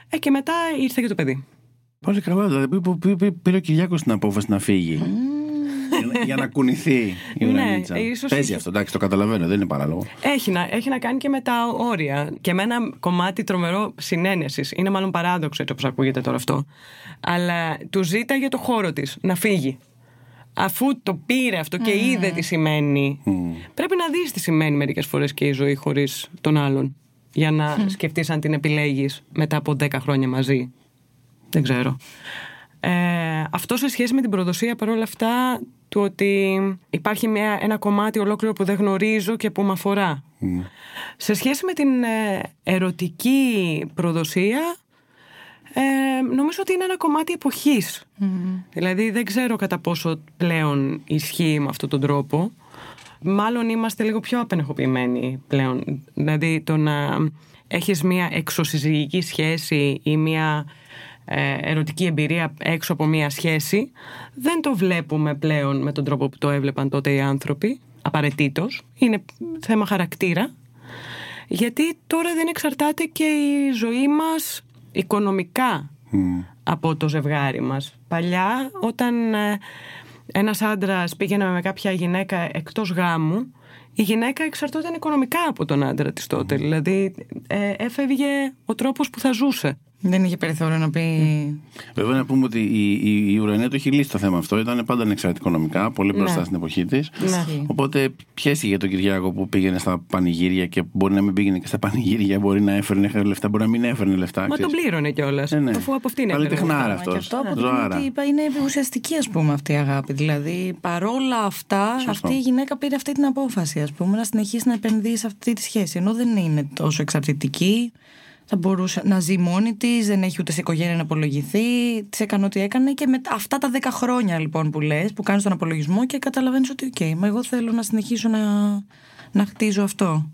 Ε, και μετά ήρθε και το παιδί. Πολύ καλά. Δηλαδή πή- πή- πή- πήρε ο Κυριάκος την απόφαση να φύγει. Για να- Για να κουνηθεί η Ναι, Ουρανίτσα. ίσως Παίζει είχε- αυτό, εντάξει, το καταλαβαίνω, δεν είναι παράλογο. Έχει να, έχει να κάνει και με τα όρια. Και με ένα κομμάτι τρομερό συνένεσης. Είναι μάλλον παράδοξο έτσι όπως ακούγεται τώρα αυτό. Αλλά του ζήταγε το χώρο της να φύγει. Αφού το πήρε αυτό και είδε τι σημαίνει. Πρέπει να δεις τι σημαίνει μερικές φορές και η ζωή χωρίς τον άλλον. Για να σκεφτείς αν την επιλέγεις μετά από 10 χρόνια μαζί. Δεν ξέρω. Ε, αυτό σε σχέση με την προδοσία παρόλα αυτά του ότι υπάρχει μια, ένα κομμάτι ολόκληρο που δεν γνωρίζω και που με αφορά. Σε σχέση με την ε, ερωτική προδοσία ε, νομίζω ότι είναι ένα κομμάτι εποχής. Δηλαδή δεν ξέρω κατά πόσο πλέον ισχύει με αυτόν τον τρόπο. Μάλλον είμαστε λίγο πιο απενεχοποιημένοι πλέον. Δηλαδή το να έχεις μια εξωσυζυγική σχέση ή μια ε, ερωτική εμπειρία έξω από μια σχέση δεν το βλέπουμε πλέον με τον τρόπο που το έβλεπαν τότε οι άνθρωποι απαραίτητος. Είναι θέμα χαρακτήρα γιατί τώρα δεν εξαρτάται και η ζωή μας οικονομικά από το ζευγάρι μας. Παλιά όταν ε, ένας άντρας πήγαινε με κάποια γυναίκα εκτός γάμου η γυναίκα εξαρτώταν οικονομικά από τον άντρα της τότε. Δηλαδή ε, έφευγε ο τρόπος που θα ζούσε. Δεν είχε περιθώριο να πει. Βέβαια να πούμε ότι η, η, η Ουρανία το έχει λύσει το θέμα αυτό. Ήταν πάντα ανεξάρτητη οικονομικά, πολύ μπροστά Ναι. στην εποχή της. Ναι. Οπότε πιέσει για τον Κυριάκο που πήγαινε στα πανηγύρια και μπορεί να μην πήγαινε και στα πανηγύρια, μπορεί να έφερνε λεφτά, μπορεί να μην έφερνε λεφτά. Μα τον ξέρεις. πλήρωνε κιόλας. Ναι, ναι. Αφού από αυτήν Καλλιτεχνάρα έπαιρνε. αυτός. Και αυτό από Ζωάρα. ότι είπα είναι ουσιαστική ας πούμε αυτή η αγάπη. Δηλαδή παρόλα αυτά αυτή η γυναίκα πήρε αυτή την απόφαση ας πούμε να συνεχίσει να επενδύει σε αυτή τη σχέση. Ενώ δεν είναι τόσο εξαρτητική. Θα μπορούσε να ζει μόνη της, δεν έχει ούτε σε οικογένεια να απολογηθεί. Τη έκανε ό,τι έκανε και με αυτά τα 10 χρόνια λοιπόν που λες, που κάνεις τον απολογισμό και καταλαβαίνεις ότι, οκ, μα εγώ θέλω να συνεχίσω να, να χτίζω αυτό.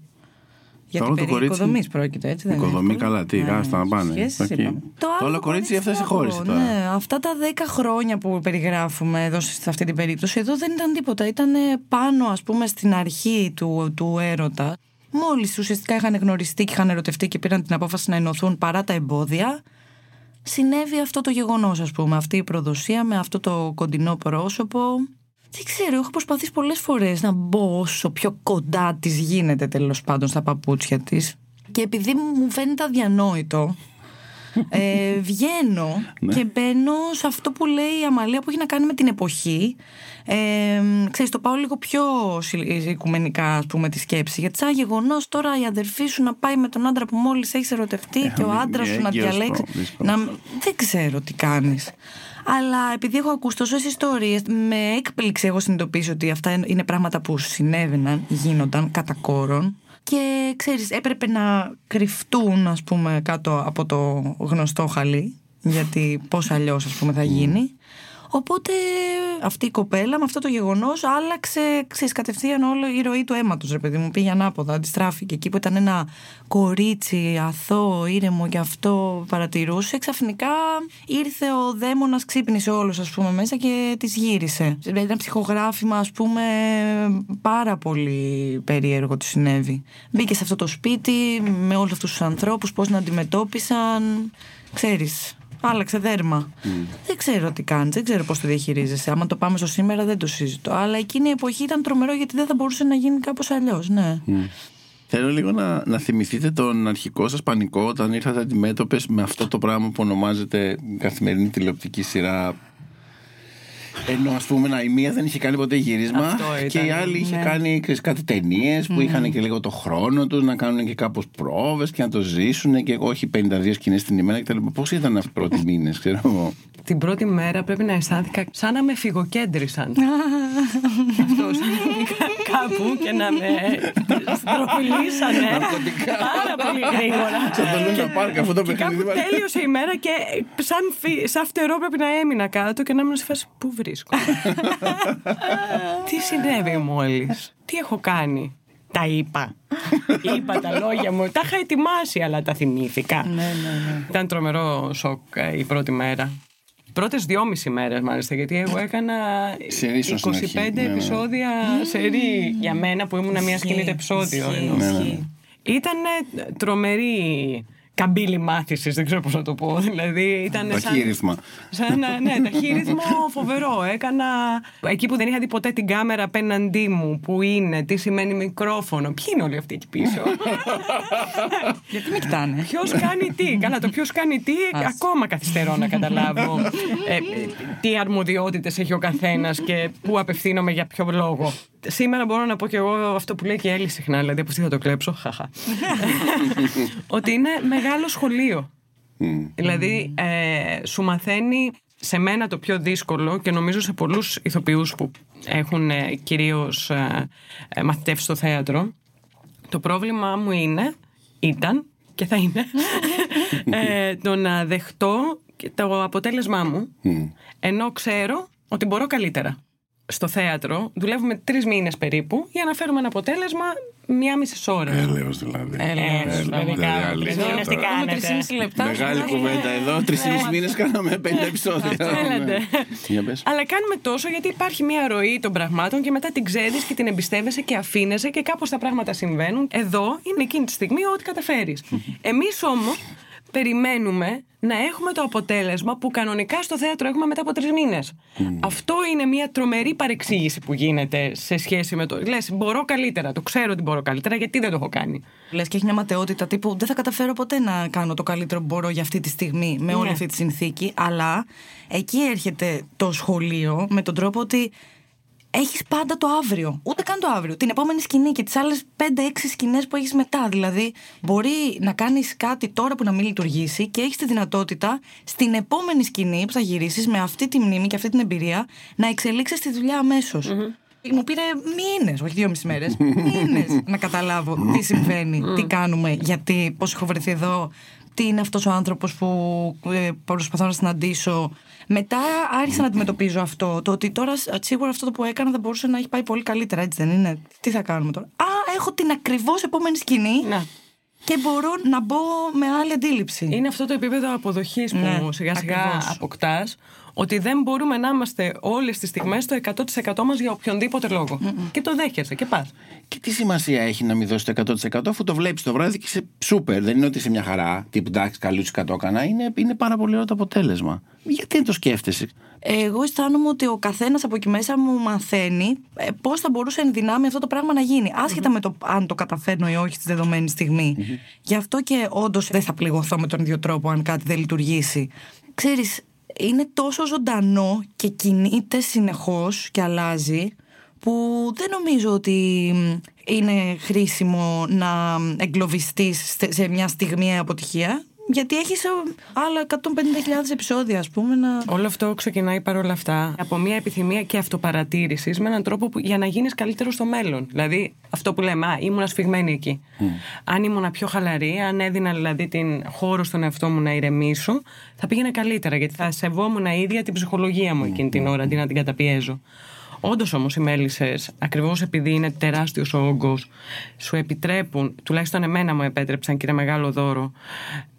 Γιατί άλλο το περί κορίτσι- οικοδομής πρόκειται, έτσι δεν είναι; Οικοδομή, εύκολο. καλά, τι, Ναι, άστα να πάνε. σχέσεις Εκεί. είπαμε. Το άλλο κορίτσι αυτό σε χώρισε τώρα. Ναι, αυτά τα 10 χρόνια που περιγράφουμε εδώ σε αυτή την περίπτωση, εδώ δεν ήταν τίποτα. Ήταν πάνω, ας πούμε, στην αρχή του, του έρωτα. Μόλις ουσιαστικά είχαν γνωριστεί και είχαν ερωτευτεί και πήραν την απόφαση να ενωθούν παρά τα εμπόδια, συνέβη αυτό το γεγονός, ας πούμε. Αυτή η προδοσία με αυτό το κοντινό πρόσωπο. Δεν ξέρω, έχω προσπαθήσει πολλές φορές να μπω όσο πιο κοντά της γίνεται τέλος πάντων στα παπούτσια της. Και επειδή μου φαίνεται αδιανόητο, ε, βγαίνω και μπαίνω σε αυτό που λέει η Αμαλία που έχει να κάνει με την εποχή. Ε, ξέρεις, το πάω λίγο πιο συ- οικουμενικά, ας πούμε, τη σκέψη. Γιατί σαν γεγονός τώρα η αδερφή σου να πάει με τον άντρα που μόλις έχεις ερωτευτεί και ο μη- άντρας σου να έγκυος διαλέξει. προ- δύσκολο. Να, δεν ξέρω τι κάνεις. Αλλά επειδή έχω ακούσει τόσες ιστορίες, με έκπληξε εγώ συνειδητοποίησα ότι αυτά είναι πράγματα που συνέβαιναν, γίνονταν κατά κόρον. Και ξέρεις, έπρεπε να κρυφτούν, ας πούμε, κάτω από το γνωστό χαλί, γιατί πώς αλλιώς, ας πούμε, θα γίνει. Οπότε αυτή η κοπέλα με αυτό το γεγονός άλλαξε ξέρεις, κατευθείαν όλο η ροή του αίματος, ρε παιδί μου. Πήγε ανάποδα, αντιστράφηκε. Εκεί που ήταν ένα κορίτσι αθώο, ήρεμο και αυτό παρατηρούσε, ξαφνικά ήρθε ο δαίμονας, ξύπνησε όλος ας πούμε μέσα και της γύρισε. Δηλαδή ένα ψυχογράφημα ας πούμε πάρα πολύ περίεργο τι συνέβη. Μπήκε σε αυτό το σπίτι με όλους αυτούς τους ανθρώπους, πώς να αντιμετώπισαν, ξέρεις. Άλλαξε δέρμα. Δεν ξέρω τι κάνεις, δεν ξέρω πώς το διαχειρίζεσαι. Άμα το πάμε στο σήμερα, δεν το συζητώ. Αλλά εκείνη η εποχή ήταν τρομερό γιατί δεν θα μπορούσε να γίνει κάπως αλλιώς. Ναι. Θέλω λίγο να, να θυμηθείτε τον αρχικό σας πανικό όταν ήρθατε αντιμέτωπες με αυτό το πράγμα που ονομάζεται καθημερινή τηλεοπτική σειρά ενώ ας πούμε η μία δεν είχε κάνει ποτέ γύρισμα Αυτό και ήταν, η άλλη είχε ναι. κάνει ξέρεις, κάτι ταινίες που είχαν και λίγο το χρόνο τους να κάνουν και κάπως πρόβες και να το ζήσουν και όχι 52 σκηνές την ημέρα κτλ. Πώς ήταν αυτοί οι πρώτοι μήνες, ξέρω εγώ; Την πρώτη μέρα πρέπει να αισθάνθηκα σαν να με φυγοκέντρισαν. Αυτός σαν να μπήκα κάπου και να με στροφιλίσανε. Ναρκωτικά. Πάρα πολύ γρήγορα. Σαν το Λούνα Πάρκ, αυτό το Και παιχνίδι. κάπου τέλειωσε η μέρα και σαν, φι- σαν φτερό πρέπει να έμεινα κάτω και να ήμουν σε φάση πού βρίσκομαι; Τι συνέβη μόλις, τι έχω κάνει; Τα είπα. είπα τα λόγια μου. Τα είχα ετοιμάσει, αλλά τα θυμήθηκα. Ναι, ναι, ναι. Ήταν τρομερό σοκ ε, η πρώτη μέρα. Οι πρώτες δυόμιση μέρες, μάλιστα, γιατί εγώ έκανα Σερί ίσως στην 25 αρχή. Ναι, ναι. επεισόδια σε ρί για μένα που ήμουν μια σκηνή το επεισόδιο. Ισχύει, εννοώ. ισχύει. Ήταν τρομερή καμπύλη μάθησης, δεν ξέρω πώς να το πω. Δηλαδή ήταν σαν. Ταχύρυθμα. Σαν να, ναι, ταχύρυθμο φοβερό. Έκανα. Εκεί που δεν είχα δει ποτέ την κάμερα απέναντί μου, που είναι, τι σημαίνει μικρόφωνο. Ποιοι είναι όλοι αυτοί εκεί πίσω; Γιατί με κοιτάνε; Ποιος κάνει τι; Καλά, το ποιος κάνει τι, ακόμα καθυστερώ να καταλάβω ε, ε, τι αρμοδιότητες έχει ο καθένας και πού απευθύνομαι για ποιο λόγο. Σήμερα μπορώ να πω και εγώ αυτό που λέει και η Έλλη συχνά, δηλαδή από τι θα το κλέψω. Χαχα. Ότι είναι μεγάλο σχολείο. Δηλαδή, ε, σου μαθαίνει σε μένα το πιο δύσκολο και νομίζω σε πολλούς ηθοποιούς που έχουν ε, κυρίως ε, ε, μαθητεύσει στο θέατρο. Το πρόβλημά μου είναι, ήταν και θα είναι, ε, το να δεχτώ και το αποτέλεσμά μου, ενώ ξέρω ότι μπορώ καλύτερα. Στο θέατρο δουλεύουμε τρεις μήνες περίπου για να φέρουμε ένα αποτέλεσμα μία μισή ώρα. Έλεος δηλαδή. Έλεος, Έλεος, δηλαδή, δηλαδή, κάπου. αλήθεια Τρεις μήνες τι τώρα. κάνετε. Έχουμε 3,5 λεπτά. Μεγάλη σου κουβέντα εδώ. Τρεις μήνες κάναμε πέντε επεισόδια. Θέλετε. Ναι. Για πες. Αλλά κάνουμε τόσο γιατί υπάρχει μια ροή των πραγμάτων και μετά την ξέρεις και την εμπιστεύεσαι και αφήνεσαι και κάπως τα πράγματα συμβαίνουν. Εδώ είναι εκείνη τη στιγμή ό,τι καταφέρεις. Εμείς όμως περιμένουμε να έχουμε το αποτέλεσμα που κανονικά στο θέατρο έχουμε μετά από τρεις μήνες. Αυτό είναι μια τρομερή παρεξήγηση που γίνεται σε σχέση με το. Λες, μπορώ καλύτερα, το ξέρω ότι μπορώ καλύτερα, γιατί δεν το έχω κάνει. Λες και έχει μια ματαιότητα τύπου δεν θα καταφέρω ποτέ να κάνω το καλύτερο που μπορώ για αυτή τη στιγμή με όλη Ναι. αυτή τη συνθήκη. Αλλά εκεί έρχεται το σχολείο με τον τρόπο ότι έχεις πάντα το αύριο. Ούτε καν το αύριο. Την επόμενη σκηνή και τις άλλες 5-6 σκηνές που έχεις μετά. Δηλαδή, μπορεί να κάνεις κάτι τώρα που να μην λειτουργήσει και έχεις τη δυνατότητα στην επόμενη σκηνή που θα γυρίσεις με αυτή τη μνήμη και αυτή την εμπειρία να εξελίξεις τη δουλειά αμέσως. Μου πήρε μήνες, όχι δύο μισή μέρες. Μήνες να καταλάβω τι συμβαίνει, τι κάνουμε, γιατί, πώς έχω βρεθεί εδώ, τι είναι αυτός ο άνθρωπος που ε, προσπαθώ να συναντήσω. Μετά άρχισα να αντιμετωπίζω αυτό. Το ότι τώρα σ- σίγουρα αυτό το που έκανα θα μπορούσε να έχει πάει πολύ καλύτερα, έτσι δεν είναι; Τι θα κάνουμε τώρα; Α, έχω την ακριβώς επόμενη σκηνή Να. και μπορώ να μπω με άλλη αντίληψη. Είναι αυτό το επίπεδο αποδοχής που Ναι, σιγά σιγά ακριβώς. αποκτάς. Ότι δεν μπορούμε να είμαστε όλες τις στιγμές στο 100% μας για οποιονδήποτε λόγο. Και το δέχεσαι και πας. Και τι σημασία έχει να μην δώσει το 100% αφού το βλέπεις το βράδυ και είσαι σούπερ. Δεν είναι ότι είσαι μια χαρά. Τύπου εντάξει, καλούτσικα το έκανα. Είναι, είναι πάρα πολύ ωραίο το αποτέλεσμα. Γιατί δεν το σκέφτεσαι; Εγώ αισθάνομαι ότι ο καθένας από εκεί μέσα μου μαθαίνει ε, πώς θα μπορούσε εν δυνάμει αυτό το πράγμα να γίνει. Άσχετα με το αν το καταφέρνω ή όχι στη δεδομένη στιγμή. Γι' αυτό και όντως δεν θα πληγωθώ με τον ίδιο τρόπο αν κάτι δεν λειτουργήσει. Ξέρεις, είναι τόσο ζωντανό και κινείται συνεχώς και αλλάζει που δεν νομίζω ότι μ, είναι χρήσιμο να εγκλωβιστείς στε- σε μια στιγμιαία αποτυχία γιατί έχεις ε, άλλα 150.000 επεισόδια ας πούμε να... Όλο αυτό ξεκινάει παρόλα αυτά από μια επιθυμία και αυτοπαρατήρησης με έναν τρόπο που, για να γίνεις καλύτερος στο μέλλον. Δηλαδή, αυτό που λέμε, Α, ήμουν σφιγμένη εκεί. Αν ήμουν πιο χαλαρή, αν έδινα δηλαδή την χώρο στον εαυτό μου να ηρεμήσω, θα πήγαινε καλύτερα γιατί θα σεβόμουν ίδια την ψυχολογία μου εκείνη την ώρα αντί να την καταπιέζω. Όντως όμως οι μέλισσες, ακριβώς επειδή είναι τεράστιος ο όγκος, σου επιτρέπουν, τουλάχιστον εμένα μου επέτρεψαν και είναι μεγάλο δώρο,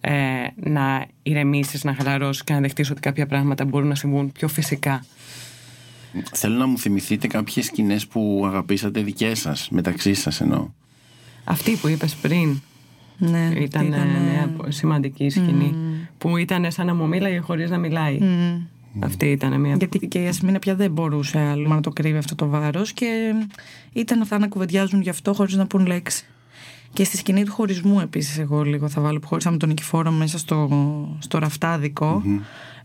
ε, να ηρεμήσεις, να χαλαρώσεις και να δεχτείς ότι κάποια πράγματα μπορούν να συμβούν πιο φυσικά. Θέλω να μου θυμηθείτε κάποιες σκηνές που αγαπήσατε δικές σας, μεταξύ σας εννοώ. Αυτή που είπες πριν Ναι, ήταν ήτανε- μια σημαντική σκηνή. Που ήταν σαν να μου μίλαγε χωρίς να μιλάει. Αυτή ήταν μια. Γιατί και η Ασμίνα πια δεν μπορούσε άλλο να το κρύβει αυτό το βάρος και ήταν αυτά να κουβεντιάζουν γι' αυτό χωρίς να πούν λέξη. Και στη σκηνή του χωρισμού επίσης εγώ λίγο θα βάλω που χώρισα με τον Νικηφόρο μέσα στο, στο ραφταδικο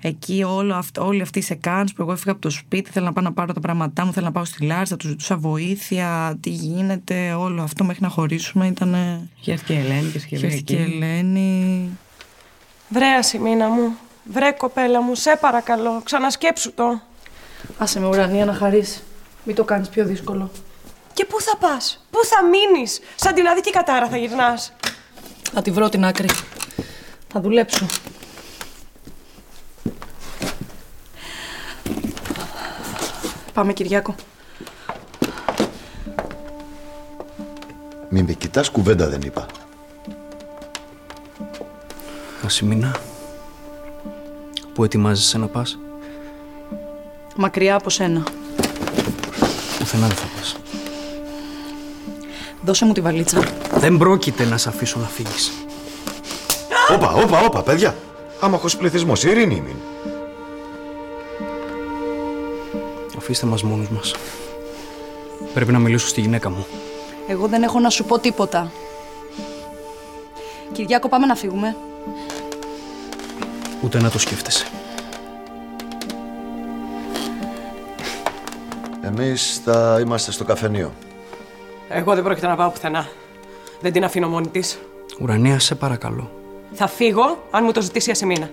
Εκεί όλο αυτό, όλοι αυτοί σε κάνς που εγώ έφυγα από το σπίτι, θέλω να πάω να πάρω τα πράγματά μου, θέλω να πάω στη Λάρσα, τους ζητούσα βοήθεια, τι γίνεται, όλο αυτό μέχρι να χωρίσουμε ήταν. Χαίρεστηκε η Ελένη και Χαίρεστηκε η Ελένη. Βρε Ασημίνα μου, βρε κοπέλα μου, σε παρακαλώ, ξανασκέψου το. Άσε με ουρανία να χαρείς. Μην το κάνεις πιο δύσκολο. Και πού θα πας, πού θα μείνεις, σαν την αδική κατάρα θα γυρνάς. Θα τη βρω την άκρη. Θα δουλέψω. Πάμε Κυριάκο. Μην με κοιτάς, κουβέντα δεν είπα. Ασημίνα, πού ετοιμάζεσαι να πας. Μακριά από σένα. Πουθενά δεν θα πας. Δώσε μου τη βαλίτσα. Δεν πρόκειται να σε αφήσω να φύγεις. Όπα, όπα, όπα, παιδιά. Άμαχος πληθυσμός, ειρήνη είναι. Αφήστε μας μόνους μας. Πρέπει να μιλήσω στη γυναίκα μου. Εγώ δεν έχω να σου πω τίποτα. Κυριάκο, πάμε να φύγουμε. Ούτε να το σκέφτεσαι. Εμείς θα είμαστε στο καφενείο. Εγώ δεν πρόκειται να πάω πουθενά. Δεν την αφήνω μόνη της. Ουρανία, σε παρακαλώ. Θα φύγω αν μου το ζητήσει η Ασημίνα.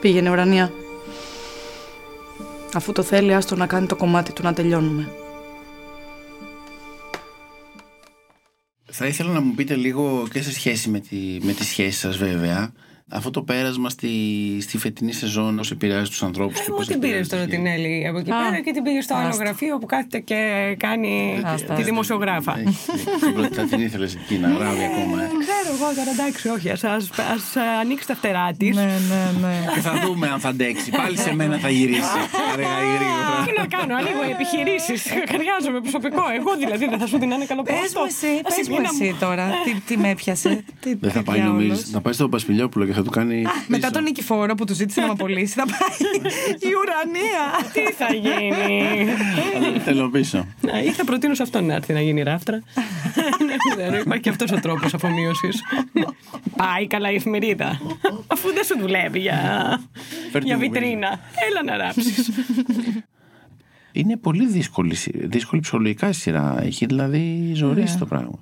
Πήγαινε ουρανία. Αφού το θέλει, άστο να κάνει το κομμάτι του να τελειώνουμε. Θα ήθελα να μου πείτε λίγο και σε σχέση με τη, με τη σχέση σας βέβαια αυτό το πέρασμα στη, στη φετινή σεζόν πώς επηρεάζει τους ανθρώπους και Μου πώς την πήρε επηρεάζει τώρα τη την σχέση. Έλλη από εκεί Α, πέρα και την πήγε στο άλλο άστα. γραφείο που κάθεται και κάνει Άστα, τη άστα. δημοσιογράφα. Έχει, την πρώτη θα την ήθελες εκεί να γράβει ακόμα ε; Δεν ξέρω εγώ τώρα, εντάξει, όχι. Ας, ας, ας ανοίξει τα φτερά της. Ναι, ναι, ναι. Και θα δούμε αν θα αντέξει. Πάλι σε μένα θα γυρίσει. Αργά ή γρήγορα. Τι να κάνω, ανοίγω επιχειρήσεις. Χρειάζομαι προσωπικό. Εγώ δηλαδή δεν θα σου την είναι καλό Πες μου εσύ, Ας πες μου μην να εσύ τώρα, τι, τι με έπιασε. Τι, Δεν θα τι πάει διάολος. νομίζεις. Θα πάει στο Πασπιλιόπουλο και θα του κάνει. Μετά πίσω. τον Νικηφόρο που του ζήτησε να με απολύσει, θα πάει η ουρανία. Τι θα γίνει; Θα τον Θέλω πίσω. Να, Ή θα προτείνω σε αυτόν να έρθει να γίνει ράφτρα. Δεν ξέρω, υπάρχει και αυτός ο τρόπος αφομοίωσης. Πάει καλά η εφημερίδα. Αφού δεν σου δουλεύει για, Φέρ' για τη βιτρίνα. Έλα να ράψεις. Είναι πολύ δύσκολη, δύσκολη ψυχολογικά η σειρά. Έχει δηλαδή ζωήσει το πράγμα.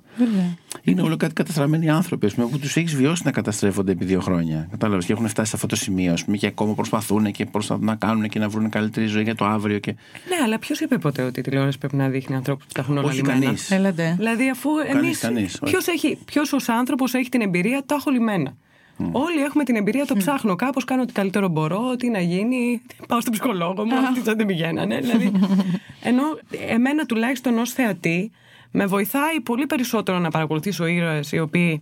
Είναι όλο κάτι καταστραμμένοι άνθρωποι ας πούμε, που τους έχεις βιώσει να καταστρέφονται επί δύο χρόνια. Κατάλαβες και έχουν φτάσει σε αυτό το σημείο ας πούμε, και ακόμα προσπαθούν και προσπαθούν να κάνουν και να βρουν καλύτερη ζωή για το αύριο. Και... Ναι, αλλά ποιος είπε ποτέ ότι η τηλεόραση πρέπει να δείχνει ανθρώπους που τα έχουν όλα Όχι λιμένα; κανείς. Έλατε. Δηλαδή, αφού Κανείς, εμείς. κανείς, όχι. Ποιος έχει, ποιος ως άνθρωπος έχει την εμπειρία, τα έχω λιμένα. Όλοι έχουμε την εμπειρία, το ψάχνω κάπως, κάνω ό,τι καλύτερο μπορώ, τι να γίνει. Πάω στον ψυχολόγο μου, αυτοί δεν πηγαίνανε. δηλαδή, ενώ εμένα τουλάχιστον ως θεατή με βοηθάει πολύ περισσότερο να παρακολουθήσω ήρωες οι οποίοι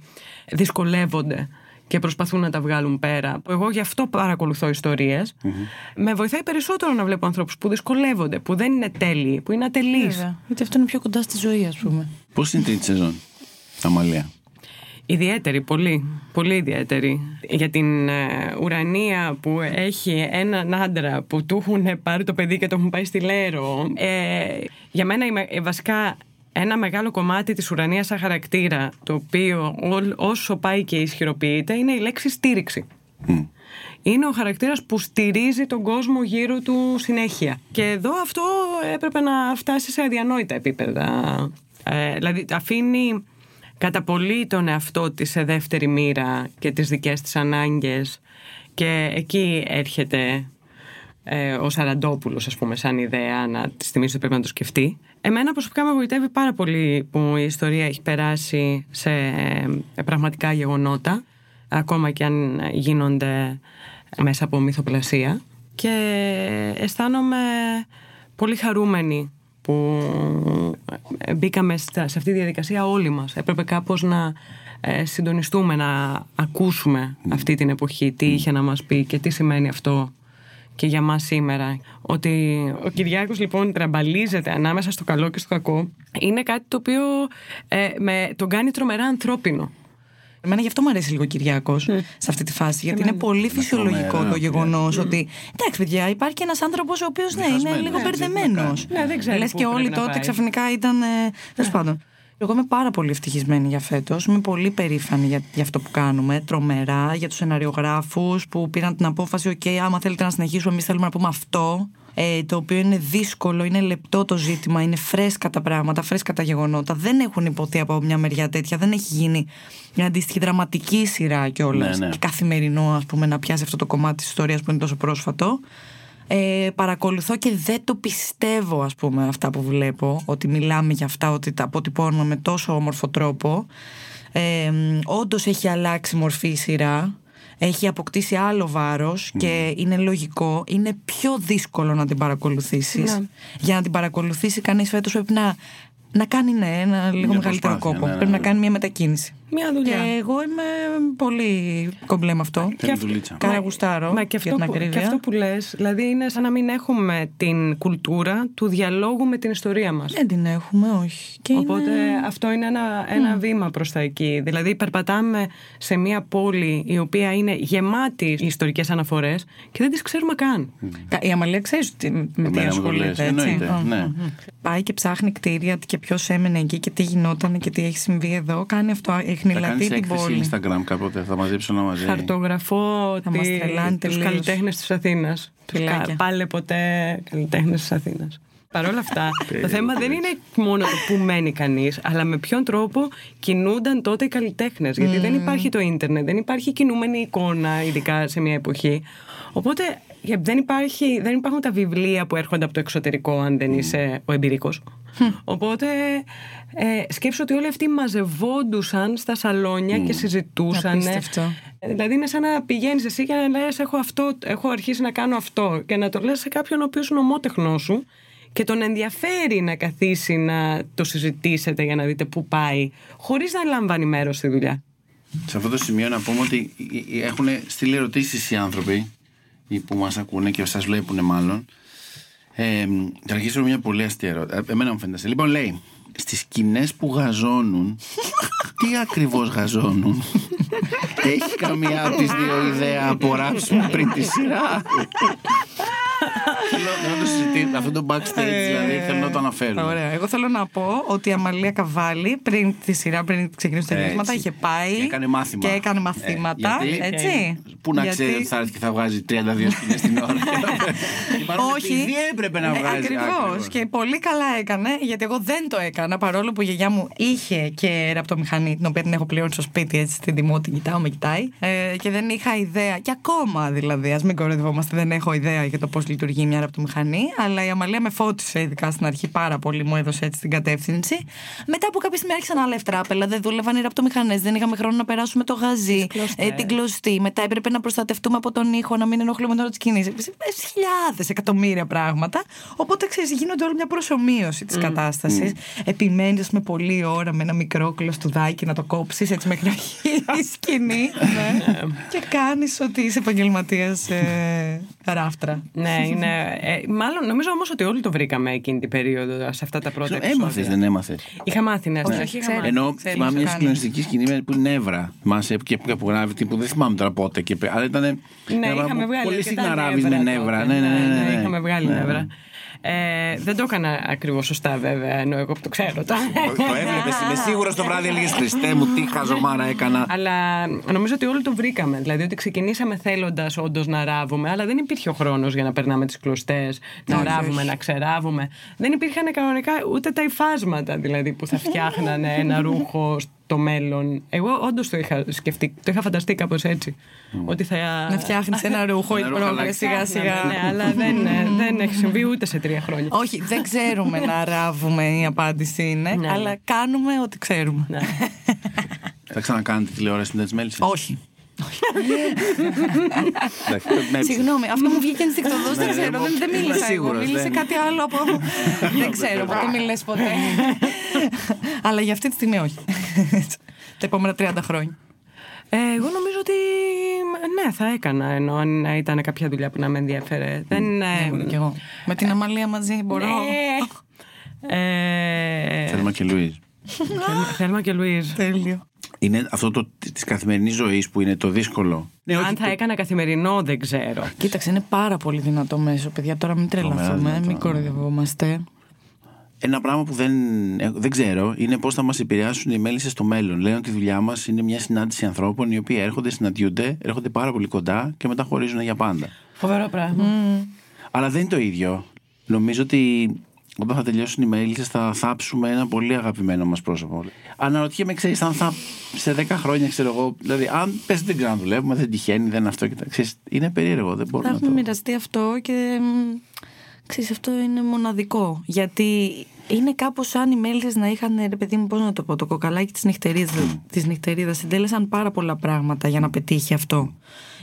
δυσκολεύονται και προσπαθούν να τα βγάλουν πέρα. Εγώ γι' αυτό παρακολουθώ ιστορίες. Με βοηθάει περισσότερο να βλέπω ανθρώπους που δυσκολεύονται, που δεν είναι τέλειοι, που είναι ατελείς. Βέβαια. Γιατί αυτό είναι πιο κοντά στη ζωή, ας πούμε. Πώς είναι η τρίτη σεζόν, Αμαλία; Ιδιαίτερη, πολύ, πολύ ιδιαίτερη. Για την ε, ουρανία που έχει έναν άντρα που του έχουν πάρει το παιδί και το έχουν πάει στη Λέρο. Ε, για μένα είμαι, ε, βασικά ένα μεγάλο κομμάτι της ουρανίας σαν χαρακτήρα, το οποίο ό- όσο πάει και ισχυροποιείται, είναι η λέξη στήριξη. Είναι ο χαρακτήρας που στηρίζει τον κόσμο γύρω του συνέχεια. Και εδώ αυτό έπρεπε να φτάσει σε αδιανόητα επίπεδα. Ε, δηλαδή αφήνει κατά πολύ τον εαυτό της σε δεύτερη μοίρα και τις δικές της ανάγκες και εκεί έρχεται ε, ο Σαραντόπουλος ας πούμε σαν ιδέα να τη θυμίσει ότι πρέπει να το σκεφτεί. Εμένα προσωπικά με βοηθεύει πάρα πολύ που η ιστορία έχει περάσει σε ε, πραγματικά γεγονότα ακόμα και αν γίνονται μέσα από μυθοπλασία και αισθάνομαι πολύ χαρούμενη που ε, μπήκαμε στα- σε αυτή τη διαδικασία όλοι μας. Έπρεπε κάπως να ε, συντονιστούμε, να ακούσουμε αυτή την εποχή, τι είχε να μας πει και τι σημαίνει αυτό και για μας σήμερα. Ότι ο Κυριάκος λοιπόν τραμπαλίζεται ανάμεσα στο καλό και στο κακό είναι κάτι το οποίο ε, με, τον κάνει τρομερά ανθρώπινο. Εμένα γι' αυτό μου αρέσει λίγο ο Κυριάκο σε αυτή τη φάση. Γιατί είναι πολύ φυσιολογικό τρομερό, το γεγονός ναι. ότι. Εντάξει, παιδιά, υπάρχει ένας άνθρωπος ο οποίος ναι, είναι Διχασμένος, λίγο ναι, μπερδεμένος. Ναι, δεν ξέρει Λες πού και όλοι πρέπει να τότε πάει. ξαφνικά ήταν. Τέλος πάντων. Εγώ είμαι πάρα πολύ ευτυχισμένη για φέτος. Είμαι πολύ περήφανη για, για αυτό που κάνουμε. Τρομερά. Για τους σεναριογράφους που πήραν την απόφαση: OK, άμα θέλετε να συνεχίσουμε, εμείς θέλουμε να πούμε αυτό. Ε, το οποίο είναι δύσκολο, είναι λεπτό το ζήτημα, είναι φρέσκα τα πράγματα, φρέσκα τα γεγονότα. Δεν έχουν υποθεί από μια μεριά τέτοια. Δεν έχει γίνει μια αντίστοιχη δραματική σειρά κιόλας. Ναι, ναι. Και καθημερινό, ας πούμε, να πιάσει αυτό το κομμάτι της ιστορίας που είναι τόσο πρόσφατο. Ε, παρακολουθώ και δεν το πιστεύω ας πούμε αυτά που βλέπω ότι μιλάμε για αυτά, ότι τα αποτυπώνουμε με τόσο όμορφο τρόπο ε, όντως έχει αλλάξει μορφή η σειρά έχει αποκτήσει άλλο βάρος και είναι λογικό είναι πιο δύσκολο να την παρακολουθήσεις Ναι. για να την παρακολουθήσει κανείς φέτος πρέπει να, να κάνει ναι, ένα λίγο Μια μεγαλύτερο προσπάθεια, κόπο ναι, ναι, πρέπει να ναι. κάνει μια μετακίνηση Μια δουλειά. και εγώ είμαι πολύ κομπλέ με αυτό Θέλει δουλίτσα. Κάρα γουστάρω Μα και για αυτό, την που, και ακρίβεια. αυτό που λες, δηλαδή είναι σαν να μην έχουμε την κουλτούρα του διαλόγου με την ιστορία μας. Δεν την έχουμε, όχι. Και Οπότε είναι... αυτό είναι ένα, ένα βήμα προς τα εκεί. Δηλαδή περπατάμε σε μια πόλη η οποία είναι γεμάτη ιστορικές αναφορές και δεν τις ξέρουμε καν. Κα- Η Αμαλία ξέρεις τι- με τι Εμένα μου το ασχολείται, λες, έτσι. εννοείται, Μμ, ναι. μμ, μμ. Πάει και ψάχνει κτίρια και ποιος έμενε εκεί και τι γινόταν και τι έχει συμβεί εδώ. Κάνει αυτό, Θα εχνηλατεί κάνεις την έκθεση πόλη. Instagram κάποτε, θα μαζέψω ένα μαζί. Χαρτογραφώ Θα μας τη, τρελάνει τους τελείως. καλλιτέχνες της Αθήνας. Τους Φιλάκια. κα- Πάλε ποτέ καλλιτέχνες της Αθήνας. Παρ' όλα αυτά, το θέμα δεν είναι μόνο το που μένει κανείς, αλλά με ποιον τρόπο κινούνταν τότε οι καλλιτέχνες. Γιατί δεν υπάρχει το ίντερνετ, δεν υπάρχει κινούμενη εικόνα, ειδικά σε μια εποχή. Οπότε ε, δεν, υπάρχει, δεν υπάρχουν τα βιβλία που έρχονται από το εξωτερικό, αν δεν είσαι ο εμπειρικός. Οπότε ε, σκέψω ότι όλοι αυτοί μαζευόντουσαν στα σαλόνια και συζητούσαν. Απίστευτο. Δηλαδή είναι σαν να πηγαίνεις εσύ και να λες: έχω, αυτό, έχω αρχίσει να κάνω αυτό. Και να το λες σε κάποιον ο οποίος είναι ομότεχνός σου και τον ενδιαφέρει να καθίσει να το συζητήσετε για να δείτε πού πάει, χωρίς να λαμβάνει μέρος στη δουλειά. Σε αυτό το σημείο να πούμε ότι έχουν στείλει ερωτήσεις οι άνθρωποι οι που μας ακούνε και σας βλέπουν μάλλον. Ε, θα αρχίσω με μια πολύ αστεία ερώτηση. Ε, Εμένα μου φαίνεται. αστεία. Λοιπόν, λέει, στις σκηνές που γαζώνουν, τι ακριβώς γαζώνουν; Έχει καμία από τις δύο ιδέα απορράψουμε πριν τη σειρά; Θέλω θέλω να το συζητήσω. Αυτό το backstage δηλαδή θέλω να το αναφέρω. Ε, Ωραία. Εγώ θέλω να πω ότι η Αμαλία Καβάλη πριν τη σειρά, πριν ξεκινήσει τα Έτσι. γυρίσματα, είχε πάει. Και έκανε μάθημα. Και έκανε μαθήματα. Ε, γιατί- έτσι. Πού να Γιατί- ξέρει ότι θα έρθει και θα βγάζει 32 σκηνές την ώρα. Όχι. Επειδή έπρεπε να βγάζει. Ακριβώς. Και πολύ καλά έκανε, γιατί εγώ δεν το έκανα. Παρόλο που η γιαγιά μου είχε και ραπτομηχανή, την οποία την έχω πληρώνει στο σπίτι, έτσι στην τιμό, την κοιτάω, με κοιτάει. Ε, και δεν είχα ιδέα. Και ακόμα δηλαδή, ας μην κοροϊδευόμαστε, δεν έχω ιδέα για το πώς λειτουργεί μια ραπτομηχανή. Αλλά η Αμαλία με φώτισε, ειδικά στην αρχή, πάρα πολύ, μου έδωσε έτσι την κατεύθυνση. Μετά από κάποια στιγμή άρχισαν άλλα ευτράπελα, δεν δούλευαν οι ραπτομηχανές, δεν είχαμε χρόνο να περάσουμε το γαζί, ε, την κλωστή. Μετά έπρεπε να προστατευτούμε από τον ήχο, να μην ενοχλούμε την ώρα τη κίνηση. Χιλιάδες, εκατομμύρια πράγματα. Οπότε ξέρεις, γίνονται όλη μια προσωμείωση της κατάστασης. Επιμένεις με πολλή ώρα με ένα μικρό κλωστουδάκι να το κόψεις έτσι μέχρι να γίνει η σκηνή. ναι. και κάνεις ότι είσαι επαγγελματίας ε, ράφτρα. ναι, είναι. Ε, μάλλον νομίζω όμως ότι όλοι το βρήκαμε εκείνη την περίοδο, σε αυτά τα πρώτα Έμαθε, επεισόδια. δεν έμαθες. Είχα μάθει, ναι, στην αρχή είχα ξέρω. μάθει. Ενώ ξέρεις, θυμάμαι το μια κάνει. συγκλονιστική σκηνή με- που είναι νεύρα. Θυμάσαι και που που γράφει, που δεν θυμάμαι τώρα πότε. Και, πε- αλλά ήταν. Ναι, είχαμε βγάλει. Πολύ αρκετά συχνά ράβει με νεύρα νεύρα. τότε. Ναι, ναι, ναι. ναι, ναι. Είχαμε βγάλει Ναι. νεύρα. Ε, δεν το έκανα ακριβώς σωστά, βέβαια, ενώ εγώ που το ξέρω. Το, Το έβλεπες, είμαι σίγουρος το βράδυ έλεγε Χριστέ μου, τι χαζομάρα έκανα. Αλλά νομίζω ότι όλοι το βρήκαμε. Δηλαδή ότι ξεκινήσαμε θέλοντας όντως να ράβουμε, αλλά δεν υπήρχε ο χρόνος για να περνάμε τις κλωστές, να Όχι, ράβουμε, όχι. να ξεράβουμε. Δεν υπήρχαν κανονικά ούτε τα υφάσματα δηλαδή που θα φτιάχνανε ένα ρούχο στο μέλλον. Εγώ όντως το είχα σκεφτεί, το είχα φανταστεί κάπως έτσι. Ότι θα. Να φτιάχνεις ένα ρούχο ή Ένα ρούχο πρόβλημα αλλάξει. σιγά σιγά. Ναι, αλλά δεν, ε, δεν έχει συμβεί ούτε σε τρία χρόνια. Όχι, δεν ξέρουμε να ράβουμε η απάντηση είναι, Ναι, αλλά ναι. κάνουμε ό,τι ξέρουμε. Ναι. Θα ξανακάνετε τηλεόραση με τις μέλισσες; Όχι. Εντάξει, με έψε. Συγγνώμη, αυτό μου βγήκε ενστικτοδός, δεν Ναι, ξέρω. ναι, Δεν, δεν είμαι μίλησα εγώ. σίγουρος, Μίλησε δεν- κάτι άλλο από. δεν ξέρω, ποτέ μιλέ ποτέ. Αλλά για αυτή τη στιγμή όχι. Τα επόμενα 30 χρόνια. Ε, εγώ νομίζω ότι ναι, θα έκανα ενώ αν ήταν κάποια δουλειά που να με ενδιαφέρε. Δεν, ε, Ναι, κι εγώ. Με την Αμαλία μαζί μπορώ. ναι. Ε, Θέλμα και Λουίζ. Θέλμα και Λουίζ. Τέλειο. Είναι αυτό το της καθημερινής ζωής που είναι το δύσκολο. Ναι, Αν θα έκανα καθημερινό, δεν ξέρω. Κοίταξε, είναι πάρα πολύ δυνατό μέσο, παιδιά. Τώρα μην τρελαθούμε, μην κοροϊδευόμαστε. Ένα πράγμα που δεν, ε, δεν ξέρω είναι πώς θα μας επηρεάσουν οι μέλισσες στο μέλλον. Λένε ότι η δουλειά μας είναι μια συνάντηση ανθρώπων οι οποίοι έρχονται, συναντιούνται, έρχονται πάρα πολύ κοντά και μετά χωρίζουν για πάντα. Φοβερό πράγμα. Mm. Αλλά δεν είναι το ίδιο. Νομίζω ότι όταν θα τελειώσουν οι μέλισσες θα θάψουμε ένα πολύ αγαπημένο μας πρόσωπο. Αναρωτιέμαι, ξέρεις, αν θα σε 10 χρόνια, ξέρω εγώ, δηλαδή, αν πες δεν ξαναδουλεύουμε, δεν τυχαίνει, δεν αυτό και τα ξέρεις, Είναι περίεργο, δεν μπορούμε να το. Θα μοιραστεί αυτό και Ξέρεις, αυτό είναι μοναδικό. Γιατί είναι κάπως σαν οι μέλισσες να είχαν, ρε παιδί μου, πώς να το πω, το κοκαλάκι της νυχτερίδας. Της νυχτερίδας. Συντέλεσαν πάρα πολλά πράγματα για να πετύχει αυτό.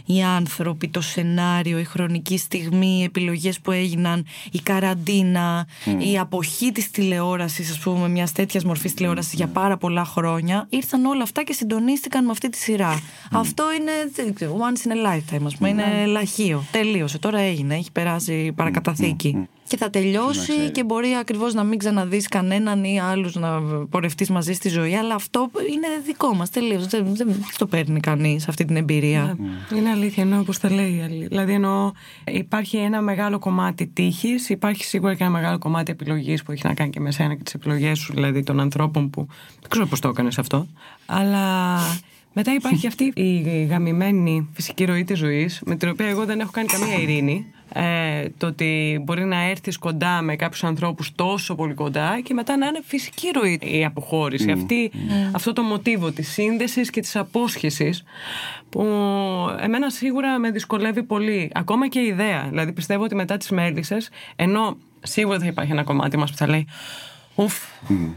Οι άνθρωποι, το σενάριο, η χρονική στιγμή, οι επιλογές που έγιναν, η καραντίνα, η αποχή της τηλεόρασης, ας πούμε, μιας τέτοιας μορφής τηλεόρασης για πάρα πολλά χρόνια, ήρθαν όλα αυτά και συντονίστηκαν με αυτή τη σειρά. Αυτό είναι, once in a lifetime, ας πούμε, είναι λαχείο. Τελείωσε, τώρα έγινε, έχει περάσει παρακαταθήκη και θα τελειώσει και μπορεί ακριβώς να μην ξαναδείς κανέναν ή άλλους να πορευτείς μαζί στη ζωή. Αλλά αυτό είναι δικό μας τελείως. Δεν, δεν το παίρνει κανείς αυτή την εμπειρία. Ναι. Είναι αλήθεια, εννοώ όπως τα λέει. Δηλαδή, εννοώ υπάρχει ένα μεγάλο κομμάτι τύχης, υπάρχει σίγουρα και ένα μεγάλο κομμάτι επιλογής που έχει να κάνει και με σένα και τις επιλογές σου, δηλαδή των ανθρώπων που. Δεν ξέρω πώς το έκανες αυτό. Αλλά μετά υπάρχει αυτή η γαμημένη φυσική ροή της ζωής, με την οποία εγώ δεν έχω κάνει καμία ειρήνη ε, το ότι μπορεί να έρθεις κοντά με κάποιους ανθρώπους τόσο πολύ κοντά και μετά να είναι φυσική ροή η αποχώρηση. Αυτή, Αυτό το μοτίβο της σύνδεσης και της απόσχεσης που εμένα σίγουρα με δυσκολεύει πολύ. Ακόμα και η ιδέα. Δηλαδή πιστεύω ότι μετά τις μέλισσες, ενώ σίγουρα θα υπάρχει ένα κομμάτι μας που θα λέει Ουφ,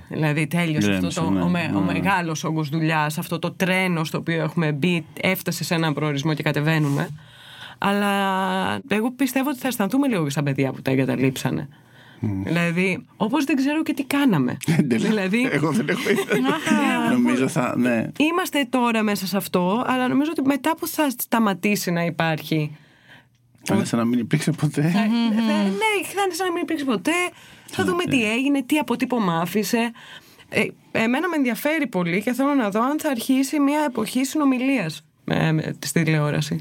δηλαδή τέλειωσε αυτό το, ναι, ο, με, ο ναι. μεγάλος όγκος δουλειάς, αυτό το τρένο στο οποίο έχουμε μπει, έφτασε σε έναν προορισμό και κατεβαίνουμε. Αλλά εγώ πιστεύω ότι θα αισθανθούμε λίγο σαν παιδιά που τα εγκαταλείψανε. Mm. Δηλαδή, όπως δεν ξέρω και τι κάναμε. δηλαδή, εγώ δεν έχω ιδέα. νομίζω θα. Ναι. Είμαστε τώρα μέσα σε αυτό, αλλά νομίζω ότι μετά που θα σταματήσει να υπάρχει. Θα είναι σαν να μην υπήρξε ποτέ. ναι, θα είναι σαν να μην υπήρξε ποτέ. Θα δούμε ναι. τι έγινε, τι αποτύπωμα άφησε. Ε, εμένα με ενδιαφέρει πολύ και θέλω να δω αν θα αρχίσει μια εποχή συνομιλίας στη τηλεόραση.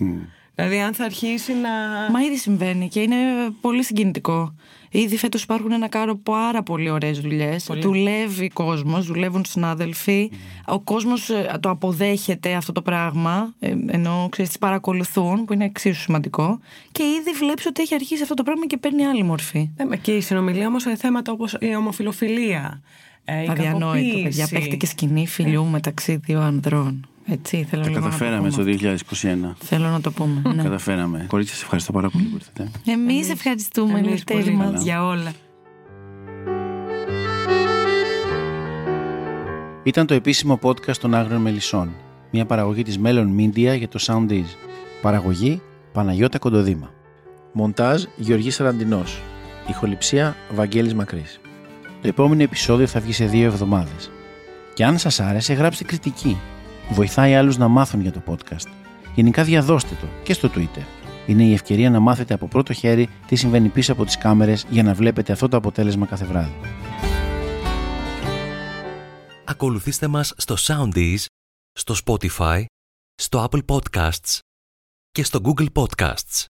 Δηλαδή, αν θα αρχίσει να. Μα ήδη συμβαίνει και είναι πολύ συγκινητικό. Ήδη φέτος υπάρχουν ένα κάρο πάρα πολύ ωραίες δουλειές. Δουλεύει κόσμος, δουλεύουν συνάδελφοι. Ο κόσμος ε, το αποδέχεται αυτό το πράγμα. Ε, ενώ ξέρεις, τις παρακολουθούν, που είναι εξίσου σημαντικό. Και ήδη βλέπεις ότι έχει αρχίσει αυτό το πράγμα και παίρνει άλλη μορφή. Ναι, και η συνομιλία όμως σε θέματα όπως η ομοφιλοφιλία. Ε, Αδιανόητο, παιδιά. Παίχτηκε σκηνή φιλιού μεταξύ δύο ανδρών. Έτσι, θέλω Τα καταφέραμε το, 2021. Θέλω να το πούμε. Ναι. Καταφέραμε. Κορίτσια, σε ευχαριστώ πάρα πολύ που ήρθατε. Εμείς ευχαριστούμε, Εμείς μας για όλα. Ήταν το επίσημο podcast των Άγριων Μελισσών. Μια παραγωγή της Melon Media για το Soundees. Παραγωγή Παναγιώτα Κοντοδήμα. Μοντάζ Γεωργής Σαραντινός. Ηχοληψία Βαγγέλης Μακρύς. Το επόμενο επεισόδιο θα βγει σε δύο εβδομάδες. Και αν σας άρεσε γράψτε κριτική Βοηθάει άλλους να μάθουν για το podcast. Γενικά διαδώστε το και στο Twitter. Είναι η ευκαιρία να μάθετε από πρώτο χέρι τι συμβαίνει πίσω από τις κάμερες για να βλέπετε αυτό το αποτέλεσμα κάθε βράδυ. Ακολουθήστε μας στο Soundees, στο Spotify, στο Apple Podcasts και στο Google Podcasts.